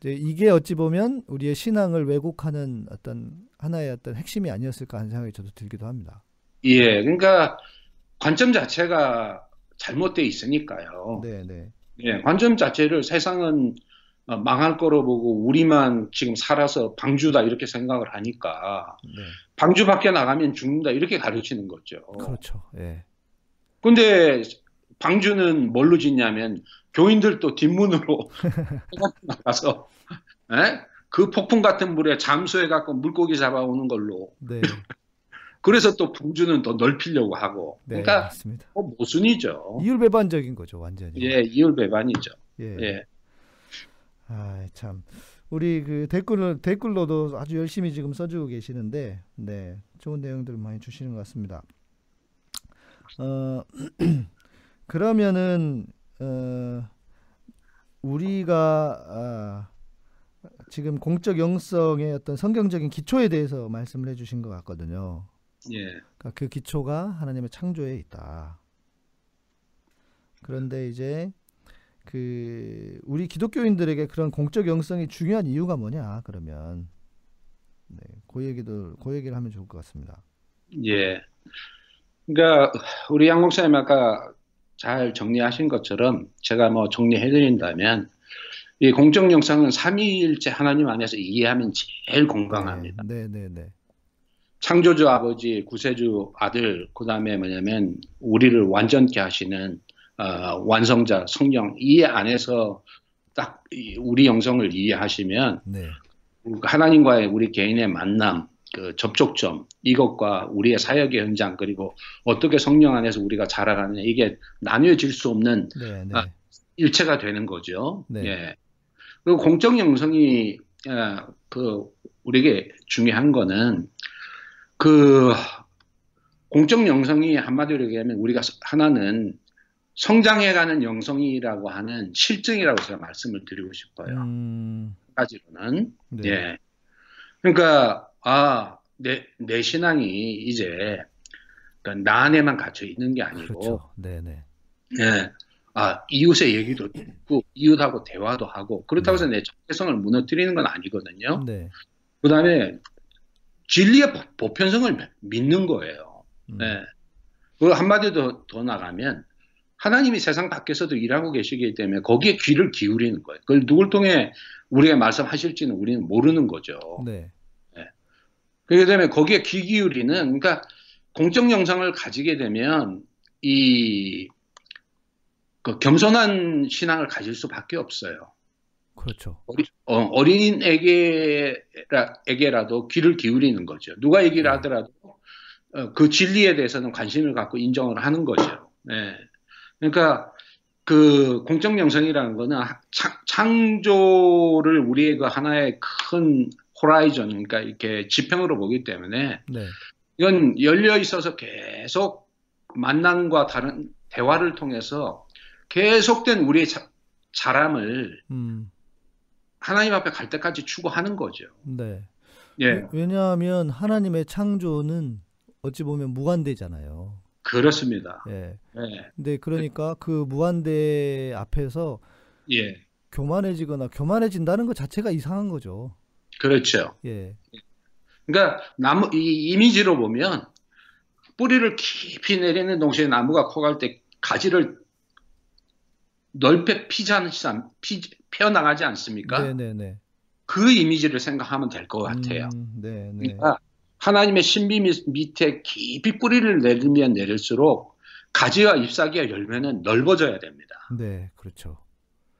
이제 이게 어찌 보면 우리의 신앙을 왜곡하는 어떤 하나의 어떤 핵심이 아니었을까 하는 생각이 저도 들기도 합니다. 예. 그러니까 관점 자체가 잘못되어 있으니까요. 네, 네. 예, 관점 자체를 세상은 어, 망할 거로 보고 우리만 지금 살아서 방주다 이렇게 생각을 하니까 네. 방주 밖에 나가면 죽는다 이렇게 가르치는 거죠. 그렇죠. 예. 근데 방주는 뭘로 짓냐면 교인들 또 뒷문으로 나가서 예? 그 폭풍 같은 물에 잠수해 갖고 물고기 잡아오는 걸로 네. 그래서 또 방주는 더 넓히려고 하고 네, 그러니까 맞습니다. 뭐 모순이죠. 이율배반적인 거죠, 완전히. 예, 이율배반이죠. 예. 예. 아, 참. 우리 그 댓글을 댓글로도 아주 열심히 지금 써주고 계시는데, 네, 좋은 내용들을 많이 주시는 것 같습니다. 어, 그러면은 어, 우리가 아, 지금 공적 영성의 어떤 성경적인 기초에 대해서 말씀을 해주신 것 같거든요. 예. 그러니까 그 기초가 하나님의 창조에 있다. 그런데 이제 그 우리 기독교인들에게 그런 공적 영성이 중요한 이유가 뭐냐? 그러면 네, 그 얘기도 그 얘기를 하면 좋을 것 같습니다. 예. 그러니까 우리 양 목사님 아까 잘 정리하신 것처럼 제가 뭐 정리해 드린다면 이 공적 영상은 삼위일체 하나님 안에서 이해하면 제일 건강합니다. 네, 네, 네. 창조주 아버지, 구세주 아들, 그 다음에 뭐냐면 우리를 완전케 하시는 어, 완성자 성령 이 안에서 딱이 우리 영성을 이해하시면 네. 하나님과의 우리 개인의 만남, 그 접촉점, 이것과 우리의 사역의 현장, 그리고 어떻게 성령 안에서 우리가 자라가느냐, 이게 나뉘어질 수 없는 네, 네. 아, 일체가 되는 거죠. 네. 예. 그리고 공적 영성이, 어, 그, 우리에게 중요한 거는, 그, 공적 영성이 한마디로 얘기하면 우리가 하나는 성장해가는 영성이라고 하는 실증이라고 제가 말씀을 드리고 싶어요. 음, 한 가지로는. 네. 예. 그러니까, 아, 내, 내 신앙이 이제, 그러니까 나 안에만 갇혀 있는 게 아니고, 그렇죠. 네, 네. 예. 아, 이웃의 얘기도 듣고, 이웃하고 대화도 하고, 그렇다고 해서 내 정체성을 무너뜨리는 건 아니거든요. 네. 그 다음에, 진리의 보- 보편성을 믿는 거예요. 음, 예. 그 한마디 더, 더 나가면, 하나님이 세상 밖에서도 일하고 계시기 때문에 거기에 귀를 기울이는 거예요. 그걸 누굴 통해 우리가 말씀하실지는 우리는 모르는 거죠. 네. 그렇게 되면 거기에 귀 기울이는 그러니까 공적 영성을 가지게 되면 이 그 겸손한 신앙을 가질 수밖에 없어요. 그렇죠. 어, 린 에게에게라도 귀를 기울이는 거죠. 누가 얘기를 네. 하더라도 어, 그 진리에 대해서는 관심을 갖고 인정을 하는 거죠. 네. 그러니까 그 공적 영성이라는 거는 창, 창조를 우리의 그 하나의 큰 호라이전, 그러니까 이렇게 지평으로 보기 때문에 네. 이건 열려 있어서 계속 만남과 다른 대화를 통해서 계속된 우리의 자, 자람을 음. 하나님 앞에 갈 때까지 추구하는 거죠. 네. 예, 왜냐하면 하나님의 창조는 어찌 보면 무한대잖아요. 그렇습니다. 예. 예, 근데 그러니까 그 무한대 앞에서 예, 교만해지거나 교만해진다는 것 자체가 이상한 거죠. 그렇죠. 예. 그러니까 나무 이 이미지로 보면 뿌리를 깊이 내리는 동시에 나무가 커갈 때 가지를 넓게 피지 않지 않, 피, 펴나가지 않습니까? 네네네. 그 이미지를 생각하면 될 것 같아요. 음, 네, 네. 그러니까 하나님의 신비 밑- 밑에 깊이 뿌리를 내리면 내릴수록 가지와 잎사귀와 열매는 넓어져야 됩니다. 네, 그렇죠.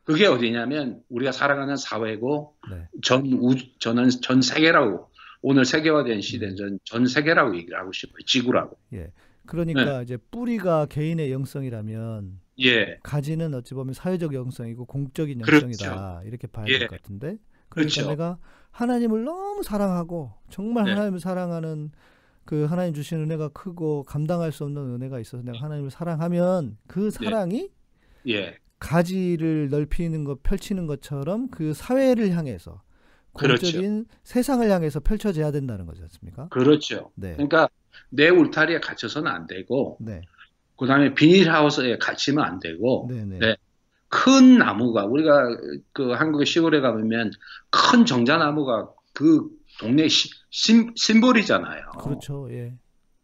그게 어디냐면 우리가 살아가는 사회고 네. 전 우, 저는 전 세계라고 오늘 세계화된 시대는 전, 전 세계라고 얘기를 하고 싶어요. 지구라고. 그러니까 이제 뿌리가 개인의 영성이라면 예, 가지는 어찌 보면 사회적 영성이고 공적인 그렇죠. 영성이다 이렇게 봐야 예. 될것 같은데 그러니까 그렇죠. 내가 하나님을 너무 사랑하고 정말 네. 하나님을 사랑하는 그 하나님 주신 은혜가 크고 감당할 수 없는 은혜가 있어서 내가 하나님을 사랑하면 그 사랑이 예, 가지를 넓히는 것 펼치는 것처럼 그 사회를 향해서 그렇죠. 공적인 세상을 향해서 펼쳐져야 된다는 거지 않습니까? 그렇죠. 네. 그러니까 내 울타리에 갇혀서는 안 되고 네. 그 다음에 비닐하우스에 갇히면 안 되고 네, 네. 네. 큰 나무가 우리가 그 한국의 시골에 가보면 큰 정자나무가 그 동네 시, 심, 심볼이잖아요. 그렇죠. 예.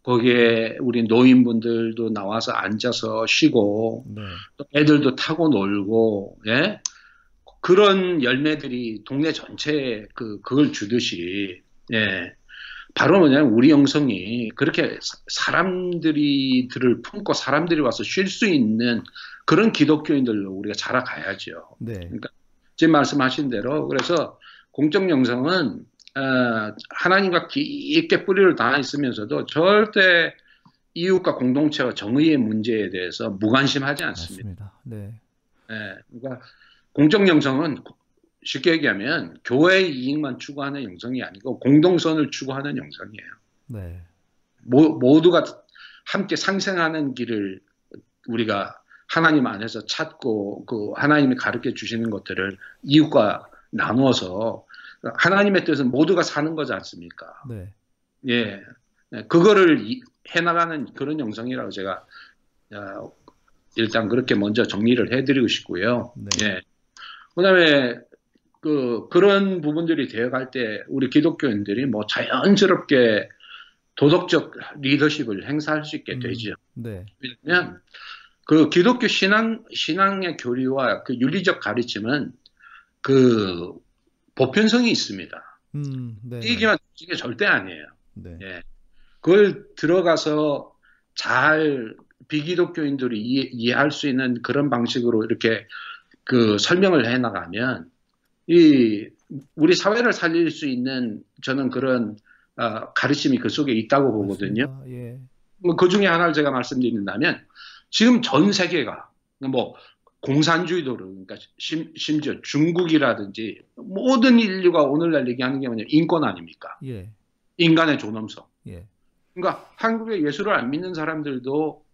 거기에 우리 노인분들도 나와서 앉아서 쉬고 네. 또 애들도 타고 놀고 예 그런 열매들이 동네 전체에 그 그걸 주듯이 예 바로 뭐냐면 우리 영성이 그렇게 사- 사람들이 들을 품고 사람들이 와서 쉴 수 있는 그런 기독교인들로 우리가 자라가야죠. 네. 지금 말씀하신 대로 그래서 공적 영성은 어, 하나님과 깊게 뿌리를 닿아 있으면서도 절대 이웃과 공동체와 정의의 문제에 대해서 무관심하지 않습니다. 맞습니다. 네. 예, 그러니까 공적 영성은 쉽게 얘기하면 교회의 이익만 추구하는 영성이 아니고 공동선을 추구하는 영성이에요. 네. 모, 모두가 함께 상생하는 길을 우리가 하나님 안에서 찾고 그 하나님이 가르쳐 주시는 것들을 이웃과 나누어서 하나님의 뜻은 모두가 사는 거지 않습니까? 네. 예, 네, 그거를 이- 해나가는 그런 영성이라고 제가 어, 일단 그렇게 먼저 정리를 해드리고 싶고요. 네. 예. 그다음에 그 그런 부분들이 되어갈 때 우리 기독교인들이 뭐 자연스럽게 도덕적 리더십을 행사할 수 있게 음. 되죠. 네. 왜냐면 그 기독교 신앙 신앙의 교리와 그 윤리적 가르침은 그 보편성이 있습니다. 음, 네. 이 얘기만 이게 절대 아니에요. 네. 예. 그걸 들어가서 잘 비기독교인들이 이해, 이해할 수 있는 그런 방식으로 이렇게 그 설명을 해 나가면 이 우리 사회를 살릴 수 있는 저는 그런 어, 가르침이 그 속에 있다고 보거든요. 예. 뭐그 중에 하나를 제가 말씀드린다면 지금 전 세계가 뭐 공산주의도를 그러니까 심, 심지어 중국이라든지 모든 인류가 오늘날 얘기하는 게 뭐냐 인권 아닙니까? 예. 인간의 존엄성. 예. 그러니까 한국의 예수를 안 믿는 사람들도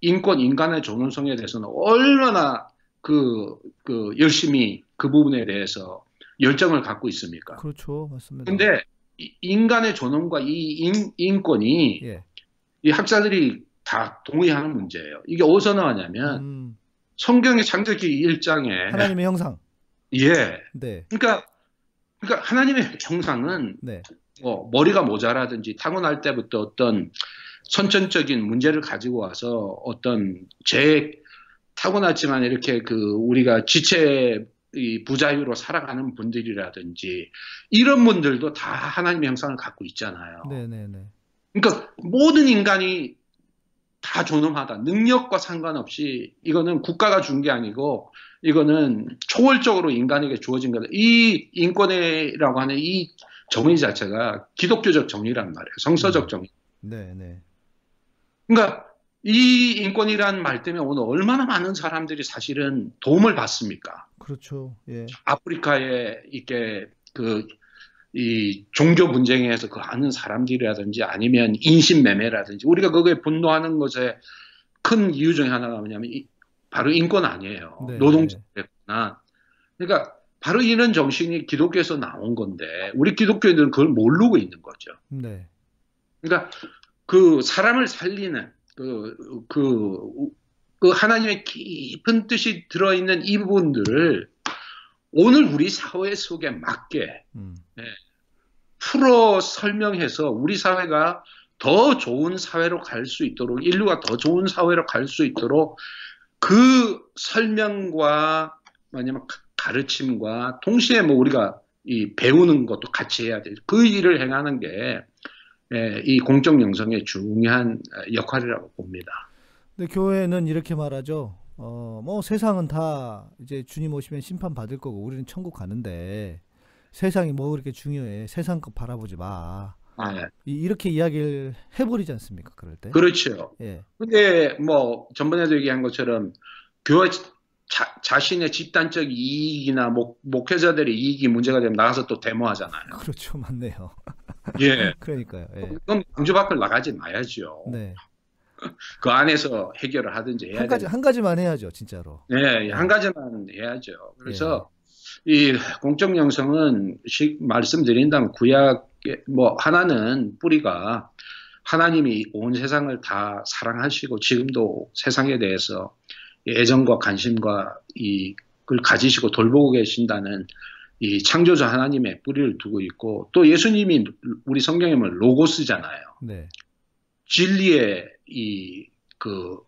인권, 인간의 존엄성에 대해서는 얼마나 그, 그 열심히 그 부분에 대해서 열정을 갖고 있습니까? 그렇죠. 맞습니다. 근데 이 인간의 존엄과 이 인, 인권이 예. 이 학자들이 다 동의하는 문제예요. 이게 어디서 나왔냐면 음, 성경의 창세기 1장에 하나님의 형상. 예. 네. 그러니까 그러니까 하나님의 형상은 네. 뭐 머리가 모자라든지 타고날 때부터 어떤 선천적인 문제를 가지고 와서 어떤 제 타고났지만 이렇게 그 우리가 지체 이 부자유로 살아가는 분들이라든지 이런 분들도 다 하나님의 형상을 갖고 있잖아요. 네네네. 그러니까 모든 인간이 다 존엄하다. 능력과 상관없이 이거는 국가가 준 게 아니고 이거는 초월적으로 인간에게 주어진 거다. 이 인권이라고 하는 이 정의 자체가 기독교적 정의란 말이에요. 성서적 정의. 네 네. 그러니까 이 인권이라는 말 때문에 오늘 얼마나 많은 사람들이 사실은 도움을 받습니까? 그렇죠. 예. 아프리카에 이게 그 이 종교 분쟁에서 그 아는 사람들이라든지 아니면 인신 매매라든지 우리가 거기에 분노하는 것에 큰 이유 중에 하나가 뭐냐면 이, 바로 인권 아니에요. 네. 노동자였구나. 그러니까 바로 이런 정신이 기독교에서 나온 건데 우리 기독교인들은 그걸 모르고 있는 거죠. 네. 그러니까 그 사람을 살리는 그, 그, 그 하나님의 깊은 뜻이 들어있는 이 부분들을 오늘 우리 사회 속에 맞게 음. 풀어 설명해서 우리 사회가 더 좋은 사회로 갈 수 있도록 인류가 더 좋은 사회로 갈 수 있도록 그 설명과 뭐냐면 가- 가르침과 동시에 뭐 우리가 이 배우는 것도 같이 해야 돼. 그 일을 행하는 게 예, 이 공적 영성의 중요한 역할이라고 봅니다. 근데 교회는 이렇게 말하죠. 어, 뭐 세상은 다 이제 주님 오시면 심판 받을 거고 우리는 천국 가는데 세상이 뭐 그렇게 중요해. 세상 거 바라보지 마. 아, 예. 이- 이렇게 이야기를 해버리지 않습니까? 그럴 때. 그렇죠. 예. 근데 뭐 전번에도 얘기한 것처럼 교회 자, 자신의 집단적 이익이나 목, 목회자들의 이익이 문제가 되면 나가서 또 데모하잖아요. 그렇죠. 맞네요. 예. 그러니까요. 예. 그럼 광주 밖을 나가지 마야죠. 네. 그 안에서 해결을 하든지 해야 한 가지 되는. 한 가지만 해야죠, 진짜로. 네, 한 가지만 해야죠. 그래서 이 공적 영성은 시- 말씀드린다면 구약의 뭐 하나는 뿌리가 하나님이 온 세상을 다 사랑하시고 지금도 세상에 대해서 애정과 관심과 이걸 가지시고 돌보고 계신다는 이 창조자 하나님의 뿌리를 두고 있고 또 예수님이 우리 성경에 보면 로고스잖아요. 네. 진리의 이 그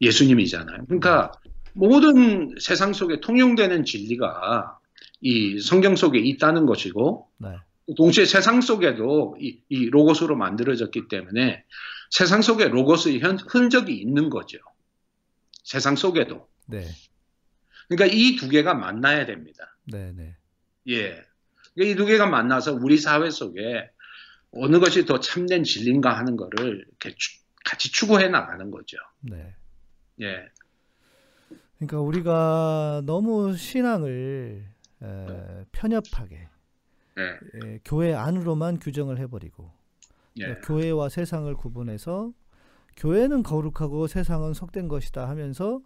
예수님이잖아요. 그러니까 모든 세상 속에 통용되는 진리가 이 성경 속에 있다는 것이고 네. 동시에 세상 속에도 이, 이 로고스로 만들어졌기 때문에 세상 속에 로고스의 현, 흔적이 있는 거죠. 세상 속에도. 네. 그러니까 이 두 개가 만나야 됩니다. 네, 네. 예. 이 두 개가 만나서 우리 사회 속에 어느 것이 더 참된 진리인가 하는 거를 이렇게 추- 같이 추구해 나가는 거죠. 네. 예. 그러니까 우리가 너무 신앙을 에, 편협하게 예. 에, 교회 안으로만 규정을 해버리고 예. 그러니까 교회와 세상을 구분해서 교회는 거룩하고 세상은 속된 것이다 하면서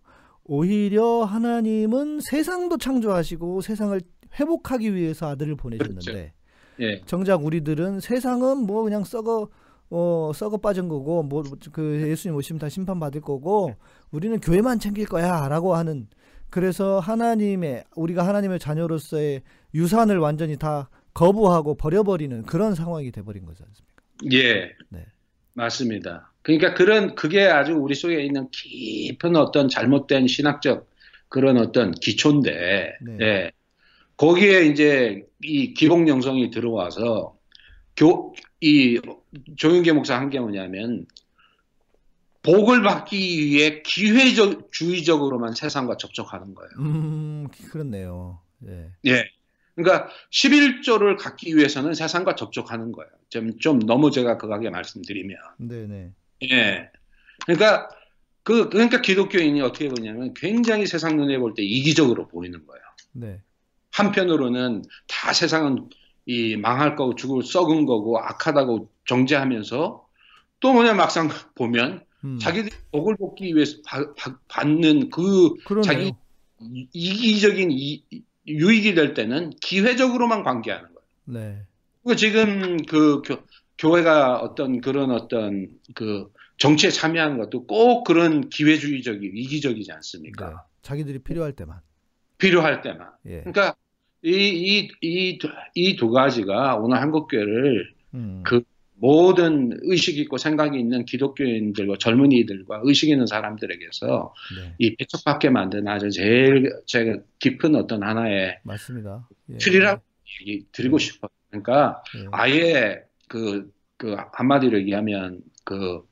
오히려 하나님은 세상도 창조하시고 세상을 회복하기 위해서 아들을 보내셨는데 예. 정작 우리들은 세상은 뭐 그냥 썩어 어 썩어 빠진 거고 뭐 그 예수님 오시면 다 심판 받을 거고 우리는 교회만 챙길 거야라고 하는 그래서 하나님의 우리가 하나님의 자녀로서의 유산을 완전히 다 거부하고 버려버리는 그런 상황이 돼버린 거지 않습니까? 예. 네. 맞습니다. 그러니까 그런 그게 아주 우리 속에 있는 깊은 어떤 잘못된 신학적 그런 어떤 기초인데 네. 예. 거기에 이제 이 기복 영성이 들어와서 교 이 조윤계 목사 한 게 뭐냐면 복을 받기 위해 기회적 주의적으로만 세상과 접촉하는 거예요. 음 그렇네요. 예. 예. 그러니까 11조를 갖기 위해서는 세상과 접촉하는 거예요. 좀, 좀 너무 제가 극하게 말씀드리면. 네네. 예. 그러니까 그 그러니까 기독교인이 어떻게 보냐면 굉장히 세상 눈에 볼 때 이기적으로 보이는 거예요. 네. 한편으로는 다 세상은 이 망할 거고 죽을 썩은 거고 악하다고 정죄하면서 또 뭐냐 막상 보면 음. 자기들이 복을 받기 위해서 바- 바- 받는 그 그러네요. 자기 이- 이기적인 이- 유익이 될 때는 기회적으로만 관계하는 거예요. 네. 그 지금 그 교, 회가 어떤 그런 어떤 그 정치에 참여하는 것도 꼭 그런 기회주의적이 이기적이지 않습니까? 네. 자기들이 필요할 때만. 필요할 때만. 예. 그러니까 이이이 이 두 가지가 오늘 한국 교회를 음. 그 모든 의식 있고 생각이 있는 기독교인들과 젊은이들과 의식 있는 사람들에게서 네. 이 배척받게 만든 아주 제일 제가 깊은 어떤 하나의 맞습니다. 예. 틀이라고 얘기 드리고 싶어요. 그러니까 예. 아예 그, 그 한마디로 얘기하면 그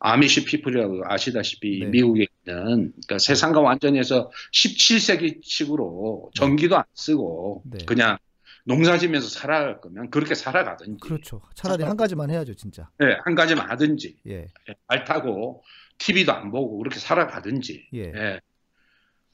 아미시 피플이라고 아시다시피 네. 미국에 있는 그러니까 세상과 완전해서 17세기 식으로 전기도 안 쓰고 네. 그냥 농사지면서 살아갈 거면 그렇게 살아가든지 그렇죠. 차라리 한 가지만 해야죠, 진짜. 네, 한 가지만 하든지 예. 말 타고 TV도 안 보고 그렇게 살아가든지 예. 예.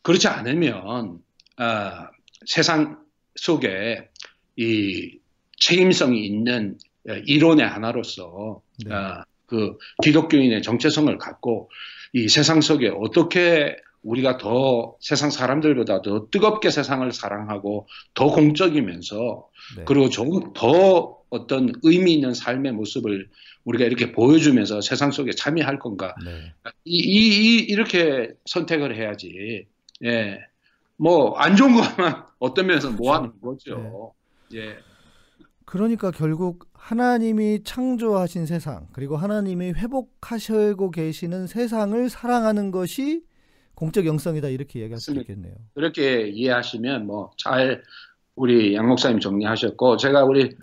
그렇지 않으면 아, 세상 속에 이 책임성이 있는 예, 이론의 하나로서 네. 아, 그 기독교인의 정체성을 갖고 이 세상 속에 어떻게 우리가 더 세상 사람들보다 더 뜨겁게 세상을 사랑하고 더 공적이면서 네. 그리고 좀더 어떤 의미 있는 삶의 모습을 우리가 이렇게 보여주면서 세상 속에 참여할 건가 네. 이, 이, 이- 이렇게 선택을 해야지. 예. 뭐, 안 좋은 것만 어떤 면에서 뭐 하는 거죠. 예. 그러니까 결국 하나님이 창조하신 세상 그리고 하나님이 회복하시고 계시는 세상을 사랑하는 것이 공적 영성이다 이렇게 얘기할 수. 있겠네요. 그렇게 이해하시면 뭐, 잘 우리 양 목사님 정리하셨고, 제가 우리 네.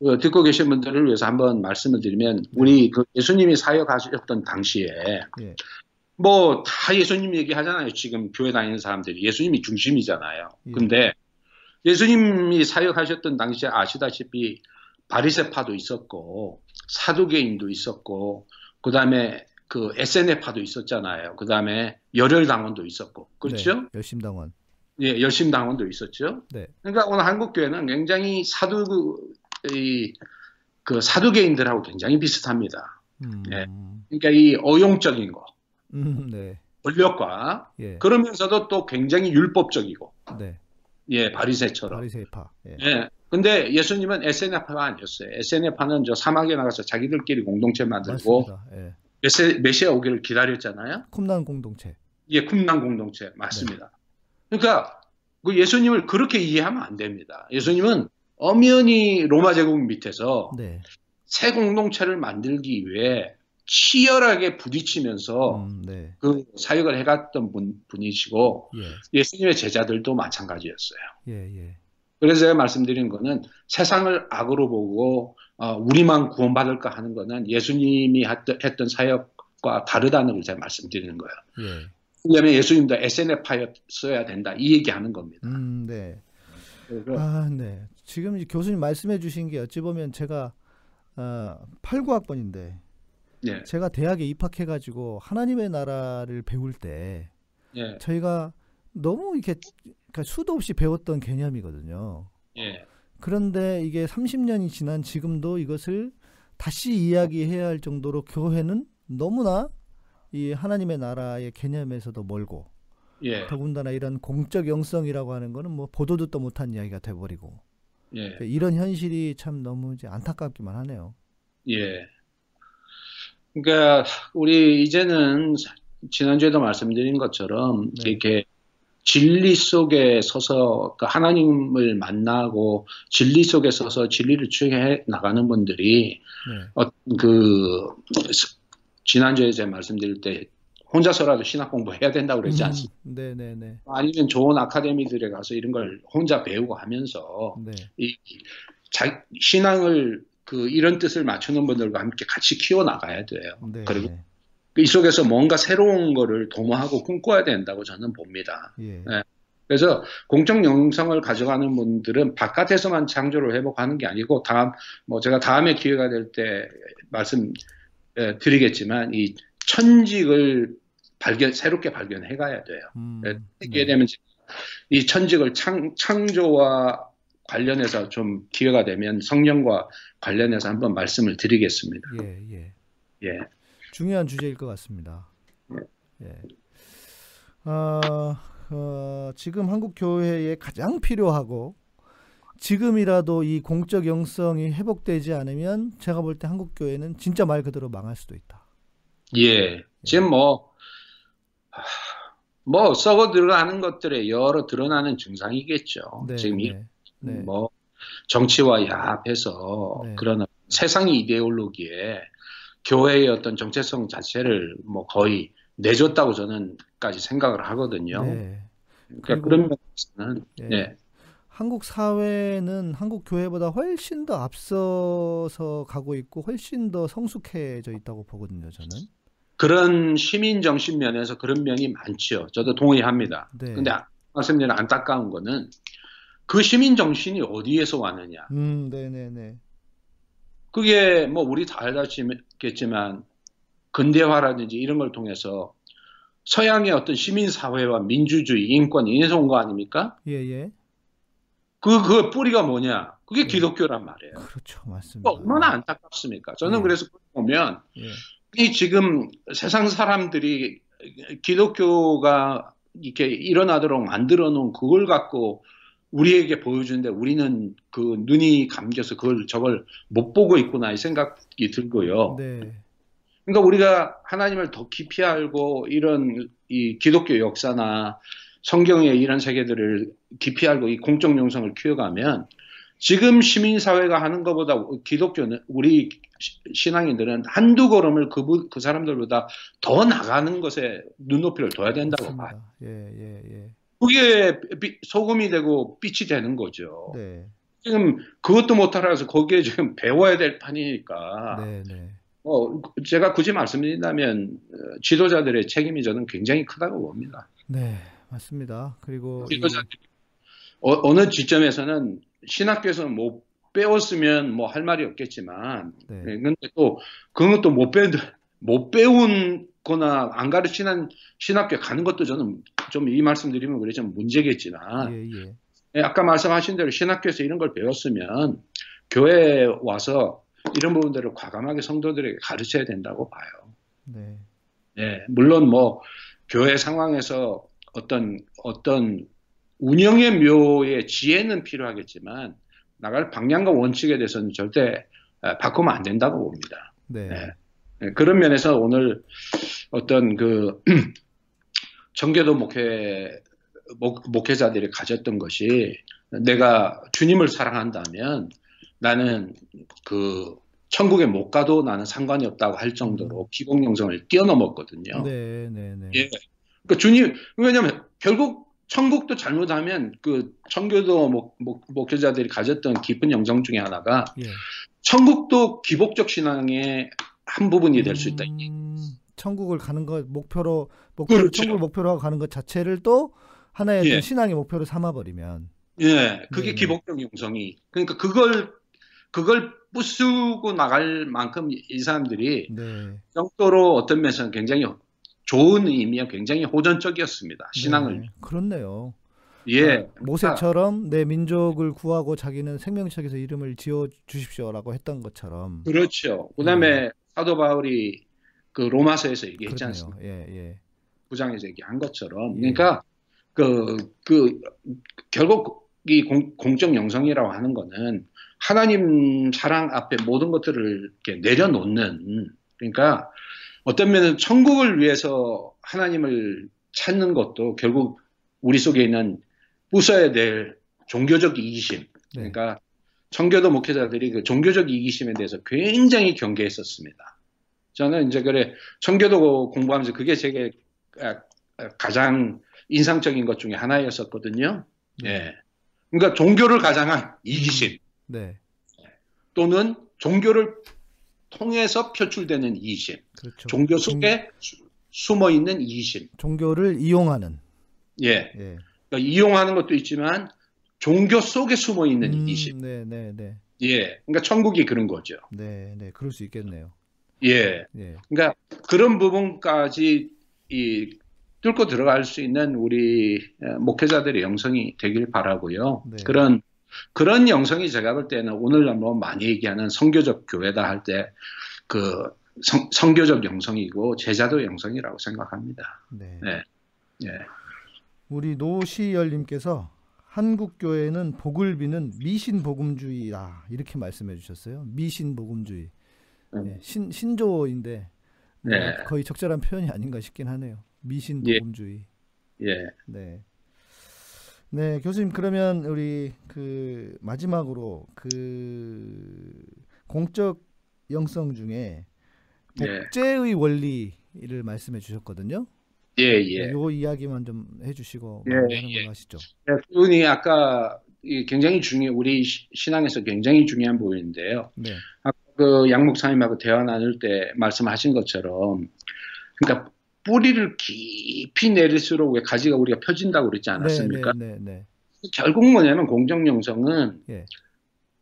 그 듣고 계신 분들을 위해서 한번 말씀을 드리면, 우리 그 예수님이 사역하셨던 당시에, 예. 뭐, 다 예수님 얘기하잖아요. 지금 교회 다니는 사람들이. 예수님이 중심이잖아요. 예. 근데 예수님이 사역하셨던 당시에 아시다시피 바리새파도 있었고, 사두개인도 있었고, 그 다음에 그 SNF파도 있었잖아요. 그 다음에 열혈 당원도 있었고. 그렇죠? 네. 열심 당원. 예, 열심 당원도 있었죠. 네. 그러니까 오늘 한국 교회는 굉장히 사두 이, 그 사두개인들하고 굉장히 비슷합니다. 음. 예. 그러니까 이 어용적인 거, 음, 네. 권력과 예. 그러면서도 또 굉장히 율법적이고, 네. 예, 바리새처럼. 바리새파. 예. 예. 근데 예수님은 SNF가 아니었어요. SNF는 저 사막에 나가서 자기들끼리 공동체 만들고. 예. 메시, 메시아 오기를 기다렸잖아요. 쿰난 공동체. 예, 쿰난 공동체 맞습니다. 그러니까 그 예수님을 그렇게 이해하면 안 됩니다. 예수님은 엄연히 로마 제국 밑에서 네. 새 공동체를 만들기 위해 치열하게 부딪히면서 음, 네. 그 사역을 해갔던 분, 분이시고 예. 예수님의 제자들도 마찬가지였어요. 예, 예. 그래서 제가 말씀드린 거는 세상을 악으로 보고 어, 우리만 구원받을까 하는 거는 예수님이 했던, 했던 사역과 다르다는 걸 제가 말씀드리는 거예요. 예. 왜냐하면 예수님도 SNF파였어야 된다 이 얘기하는 겁니다. 음, 네. 아, 네. 지금 이 교수님 말씀해 주신 게 어찌 보면 제가 어, 89학번인데 예, 제가 대학에 입학해 가지고 하나님의 나라를 배울 때 예, 저희가 너무 이렇게 그러니까 수도 없이 배웠던 개념이거든요. 예, 그런데 이게 30년이 지난 지금도 이것을 다시 이야기해야 할 정도로 교회는 너무나 이 하나님의 나라의 개념에서도 멀고 예, 더군다나 이런 공적 영성이라고 하는 거는 뭐 보도 듣도 못한 이야기가 돼버리고 예, 이런 현실이 참 너무 이제 안타깝기만 하네요. 예. 그러니까 우리 이제는 지난주에도 말씀드린 것처럼 네. 이렇게 진리 속에 서서 그 하나님을 만나고 진리 속에 서서 진리를 추구해 나가는 분들이 네. 어, 그 지난주에 제가 말씀드릴 때 혼자서라도 신학 공부해야 된다고 그러지 않습니까? 네, 네, 네. 아니면 좋은 아카데미들에 가서 이런 걸 혼자 배우고 하면서 네. 이 자, 신앙을 그 이런 뜻을 맞추는 분들과 함께 같이 키워 나가야 돼요. 네. 그리고 네. 이 속에서 뭔가 새로운 거를 도모하고 꿈꿔야 된다고 저는 봅니다. 예. 네. 그래서 공적 영성을 가져가는 분들은 바깥에서만 창조를 회복하는 게 아니고 다음 뭐 제가 다음에 기회가 될 때 말씀 에, 드리겠지만 이 천직을 발견 새롭게 발견해 가야 돼요. 음, 네, 네. 하게 되면 이 천직을 창, 창조와 관련해서 좀 기회가 되면 성령과 관련해서 한번 말씀을 드리겠습니다. 예, 예. 예. 중요한 주제일 것 같습니다. 예. 아, 어, 지금 한국 교회에 가장 필요하고 지금이라도 이 공적 영성이 회복되지 않으면 제가 볼 때 한국 교회는 진짜 말 그대로 망할 수도 있다. 예. 지금 뭐, 하, 뭐, 썩어 들어가는 것들의 여러 드러나는 증상이겠죠. 네, 지금 이, 네, 네. 뭐, 정치와 야합해서 네. 그런 세상 이데올로기에 교회의 어떤 정체성 자체를 뭐 거의 내줬다고 저는까지 생각을 하거든요. 네. 그러니까 그런 면에서는 예. 네. 한국 사회는 한국 교회보다 훨씬 더 앞서서 가고 있고 훨씬 더 성숙해져 있다고 보거든요, 저는. 그런 시민 정신 면에서 그런 면이 많죠. 저도 동의합니다. 네. 근데 아- 말씀드린 안타까운 거는 그 시민 정신이 어디에서 왔느냐. 음, 네, 네, 네. 그게 뭐 우리 다 알다시겠지만 근대화라든지 이런 걸 통해서 서양의 어떤 시민 사회와 민주주의, 인권 거 아닙니까? 예, 예. 그, 그 뿌리가 뭐냐? 그게 네. 기독교란 말이에요. 그렇죠. 맞습니다. 얼마나 안타깝습니까? 저는 네. 그래서 보면 예. 이 지금 세상 사람들이 기독교가 이렇게 일어나도록 만들어 놓은 그걸 갖고 우리에게 보여주는데 우리는 그 눈이 감겨서 그걸 저걸 못 보고 있구나 이 생각이 들고요. 네. 그러니까 우리가 하나님을 더 깊이 알고 이런 이 기독교 역사나 성경의 이런 세계들을 깊이 알고 이 공적 영성을 키워가면 지금 시민사회가 하는 것보다 기독교는 우리 시- 신앙인들은 한두 걸음을 그, 그 사람들보다 더 나가는 것에 눈높이를 둬야 된다고 봐요. 맞습니다. 예, 예, 예. 그게 비- 소금이 되고 빛이 되는 거죠. 네. 지금 그것도 못하라서 거기에 지금 배워야 될 판이니까 네, 네. 어, 제가 굳이 말씀드린다면 어, 지도자들의 책임이 저는 굉장히 크다고 봅니다. 네, 맞습니다. 그리고 이- 지도자들 이 어, 느 지점에서는 신학교에서는 못 배웠으면 뭐 할 말이 없겠지만, 네. 예, 근데 또또못 배운 못 배운 거나 안 가르치는 신학교 가는 것도 저는 좀 이 말씀드리면 그래 좀 문제겠지만 예, 예. 예, 아까 말씀하신 대로 신학교에서 이런 걸 배웠으면 교회에 와서 이런 부분들을 과감하게 성도들에게 가르쳐야 된다고 봐요. 네. 예, 물론 뭐 교회 상황에서 어떤 어떤 운영의 묘의 지혜는 필요하겠지만 나갈 방향과 원칙에 대해서는 절대 아, 바꾸면 안 된다고 봅니다. 네. 네. 예, 그런 면에서 오늘 어떤 그 청교도 목회 목, 목회자들이 가졌던 것이 내가 주님을 사랑한다면 나는 그 천국에 못 가도 나는 상관이 없다고 할 정도로 기복 영성을 뛰어넘었거든요. 네, 네, 네. 예. 그러니까 주님 왜냐하면 결국 천국도 잘못하면 그 청교도 목, 목, 목회자들이 가졌던 깊은 영성 중에 하나가 예. 천국도 기복적 신앙의 한 부분이 될 수 있다. 음, 천국을 가는 것 목표로 목표를 그렇죠. 천국을 목표로 가는 것 자체를 또 하나의 예. 신앙의 목표로 삼아 버리면 예, 그게 네네. 기복적 영성이. 그러니까 그걸 그걸 부수고 나갈 만큼 이 사람들이 네. 정도로 어떤 면에서는 굉장히 좋은 의미와 굉장히 호전적이었습니다. 신앙을. 네. 그렇네요. 예. 모세처럼 내 민족을 구하고 자기는 생명책에서 이름을 지어 주십시오라고 했던 것처럼 그렇죠. 그다음에 사도 바울이 그 로마서에서 얘기했지 음. 그렇네요. 않습니까? 예, 예. 부장에서 얘기한 것처럼. 예. 그러니까 그, 그 결국 이 공, 공적 영성이라고 하는 거는 하나님 사랑 앞에 모든 것들을 이렇게 내려놓는 그러니까 어떤 면은 천국을 위해서 하나님을 찾는 것도 결국 우리 속에 있는 부숴야 될 종교적 이기심 네. 그러니까 청교도 목회자들이 그 종교적 이기심에 대해서 굉장히 경계했었습니다. 저는 이제 그래 청교도 공부하면서 그게 제게 아, 아, 가장 인상적인 것 중에 하나였었거든요. 예. 그러니까 종교를 가장한 이기심 네. 또는 종교를 통해서 표출되는 이기심, 그렇죠. 종교 속에 수- 숨어 있는 이기심. 종교를 이용하는 예. 예. 그러니까 이용하는 것도 있지만 종교 속에 숨어 있는 음, 이기심. 네, 네, 네. 예. 그러니까 천국이 그런 거죠. 네, 네. 그럴 수 있겠네요. 예. 예. 그러니까 그런 부분까지 이 뚫고 들어갈 수 있는 우리 어, 목회자들의 영성이 되길 바라고요. 네. 그런 그런 영성이 제가 볼 때는 오늘 뭐 많이 얘기하는 성교적 교회다 할 때그 성교적 영성이고 제자도 영성이라고 생각합니다. 네. 네. 예. 우리 노시열님께서 한국 교회는 복을 비는 미신 복음주의다 이렇게 말씀해 주셨어요. 미신 복음주의. 음. 네, 신 신조어인데 뭐 네. 거의 적절한 표현이 아닌가 싶긴 하네요. 미신 예. 복음주의. 예. 네. 네, 교수님 그러면 우리 그 마지막으로 그 공적 영성 중에 예. 복제의 원리를 말씀해 주셨거든요. 예, 예. 요 이야기만 좀 해주시고 예, 마무리하는 예. 하시죠. 그분이 아까 이 굉장히 중요, 우리 시- 신앙에서 굉장히 중요한 부분인데요. 네, 아까 그 양목사님하고 대화 나눌 때 말씀하신 것처럼, 그러니까 뿌리를 깊이 내릴수록 왜 가지가 우리가 펴진다고 그랬지 않았습니까? 네, 네, 네, 결국 뭐냐면 공정영성은 예.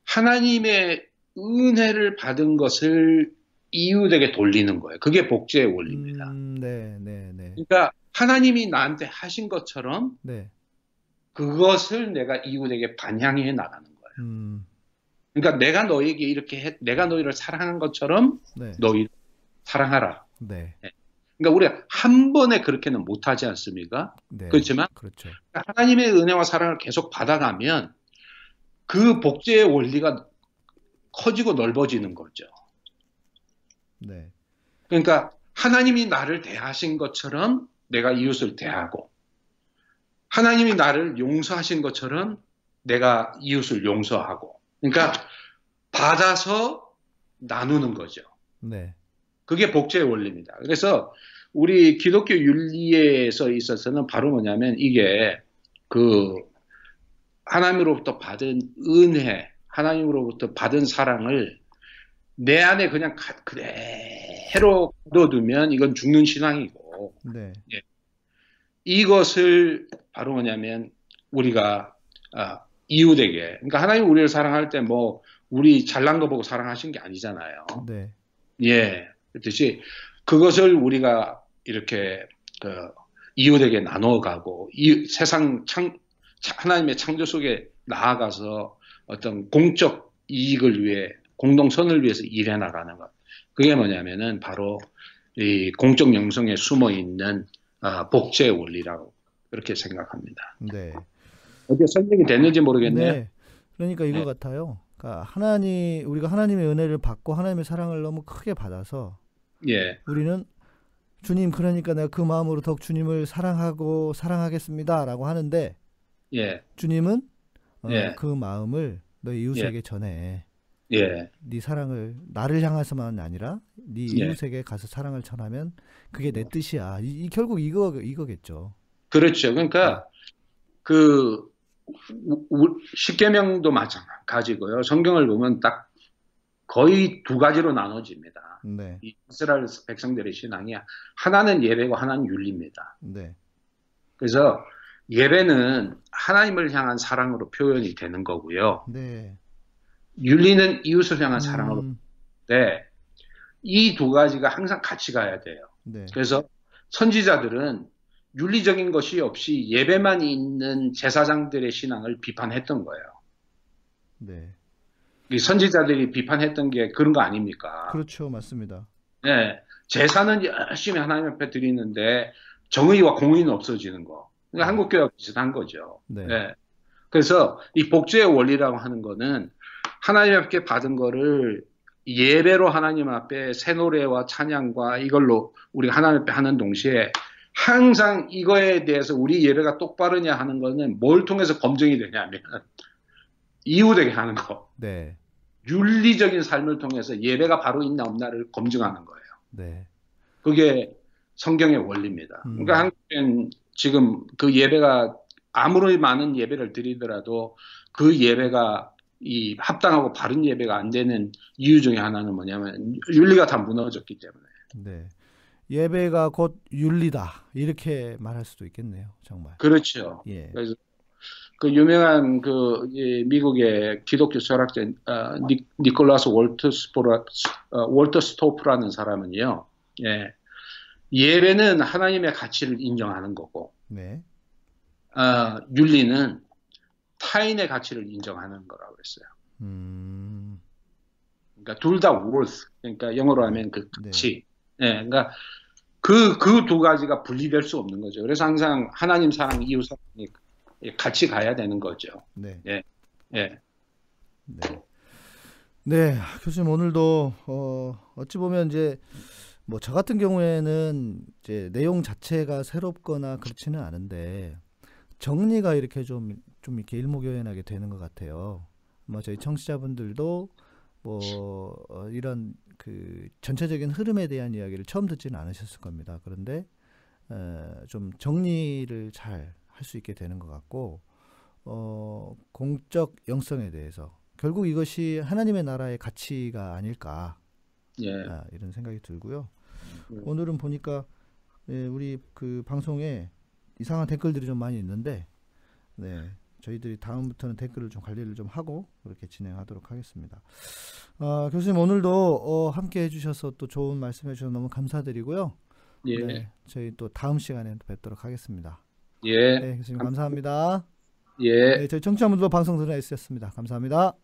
하나님의 은혜를 받은 것을 이웃에게 돌리는 거예요. 그게 복제의 원리입니다. 음, 네, 네, 네, 그러니까 하나님이 나한테 하신 것처럼 네, 그것을 내가 이웃에게 반향해 나가는 거예요. 음, 그러니까 내가 너에게 이렇게 해, 내가 너희를 사랑한 것처럼 네, 너희 사랑하라. 네, 그러니까 우리가 한 번에 그렇게는 못하지 않습니까? 네, 그렇지만 그렇죠. 하나님의 은혜와 사랑을 계속 받아가면 그 복제의 원리가 커지고 넓어지는 거죠. 네, 그러니까 하나님이 나를 대하신 것처럼 내가 이웃을 대하고 하나님이 나를 용서하신 것처럼 내가 이웃을 용서하고 그러니까 받아서 나누는 거죠. 네, 그게 복제의 원리입니다. 그래서 우리 기독교 윤리에서 있어서는 바로 뭐냐면 이게 그 하나님으로부터 받은 은혜, 하나님으로부터 받은 사랑을 내 안에 그냥 가- 그대로 넣어두면 이건 죽는 신앙이고 네, 이것을 바로 뭐냐면 우리가 아, 이웃에게 그러니까 하나님 우리를 사랑할 때 뭐 우리 잘난 거 보고 사랑하신 게 아니잖아요. 네, 예, 그렇듯이 그것을 우리가 이렇게 그 이웃에게 나눠가고 이 세상 창 차- 하나님의 창조 속에 나아가서 어떤 공적 이익을 위해 공동선을 위해서 일해 나가는 것. 그게 뭐냐면은 바로 이 공적 영성에 숨어 있는 아, 복제의 원리라고 그렇게 생각합니다. 네. 어떻게 설명이 됐는지 모르겠네요. 네. 그러니까 이거 네. 같아요. 그러니까 하나님 우리가 하나님의 은혜를 받고 하나님의 사랑을 너무 크게 받아서 예, 우리는 주님 그러니까 내가 그 마음으로 더욱 주님을 사랑하고 사랑하겠습니다라고 하는데 예, 주님은 어, 예. 그 마음을 너 이웃에게 전해. 예, 네 사랑을 나를 향해서만 아니라 네 예. 이웃에게 가서 사랑을 전하면 그게 내 뜻이야. 이, 이 결국 이거 이거겠죠. 그렇죠. 그러니까 그 우- 우- 십계명도 마찬가지고요. 성경을 보면 딱 거의 두 가지로 나눠집니다. 네, 이 이스라엘 백성들의 신앙이 하나는 예배고 하나는 윤리입니다. 네, 그래서 예배는 하나님을 향한 사랑으로 표현이 되는 거고요. 네. 윤리는 이웃을 향한 사랑으로 음, 돼. 이두 가지가 항상 같이 가야 돼요. 네, 그래서 선지자들은 윤리적인 것이 없이 예배만 있는 제사장들의 신앙을 비판했던 거예요. 네. 이 선지자들이 비판했던 게 그런 거 아닙니까? 그렇죠, 맞습니다. 네, 제사는 열심히 하나님 앞에 드리는데 정의와 공의는 없어지는 거. 그러니까 한국 교회와 비슷한 거죠. 네, 네. 그래서 이 복제의 원리라고 하는 거는 하나님 앞에 받은 거를 예배로 하나님 앞에 새 노래와 찬양과 이걸로 우리가 하나님 앞에 하는 동시에 항상 이거에 대해서 우리 예배가 똑바르냐 하는 거는 뭘 통해서 검증이 되냐면 이웃에게 하는 거. 네, 윤리적인 삶을 통해서 예배가 바로 있나 없나를 검증하는 거예요. 네, 그게 성경의 원리입니다. 음. 그러니까 한국엔 지금 그 예배가 아무리 많은 예배를 드리더라도 그 예배가 이 합당하고 바른 예배가 안 되는 이유 중에 하나는 뭐냐면 윤리가 다 무너졌기 때문에. 네. 예배가 곧 윤리다 이렇게 말할 수도 있겠네요, 정말. 그렇죠. 예, 그래서 그 유명한 그이 미국의 기독교 철학자 어, 니, 니콜라스 월터 스포라 어, 월터 스토프라는 사람은요. 예. 예배는 하나님의 가치를 인정하는 거고 네, 어, 윤리는 타인의 가치를 인정하는 거라고 했어요. 음, 그러니까 둘 다 worth. 그러니까 영어로 하면 그 네. 가치. 예, 그러니까 그 그 두 가지가 분리될 수 없는 거죠. 그래서 항상 하나님 사랑, 이웃 사랑이 같이 가야 되는 거죠. 네, 예. 네. 네, 교수님 오늘도 어, 어찌 보면 이제 뭐 저 같은 경우에는 이제 내용 자체가 새롭거나 그렇지는 않은데 정리가 이렇게 좀 좀 이렇게 일목요연하게 되는 것 같아요. 아마 저희 청취자분들도 뭐 어, 이런 그 전체적인 흐름에 대한 이야기를 처음 듣지는 않으셨을 겁니다. 그런데 어, 좀 정리를 잘 할 수 있게 되는 것 같고 어, 공적 영성에 대해서 결국 이것이 하나님의 나라의 가치가 아닐까 예. 아, 이런 생각이 들고요. 음. 오늘은 보니까 예, 우리 그 방송에 이상한 댓글들이 좀 많이 있는데 네. 저희들이 다음부터는 댓글을 좀 관리를 좀 하고 그렇게 진행하도록 하겠습니다. 아, 교수님 오늘도 어, 함께 해주셔서 또 좋은 말씀해 주셔서 너무 감사드리고요. 예. 네, 저희 또 다음 시간에 또 뵙도록 하겠습니다. 예. 네, 교수님 감사합니다. 예. 네, 저희 청취자분들도 방송 들어있었습니다. 감사합니다.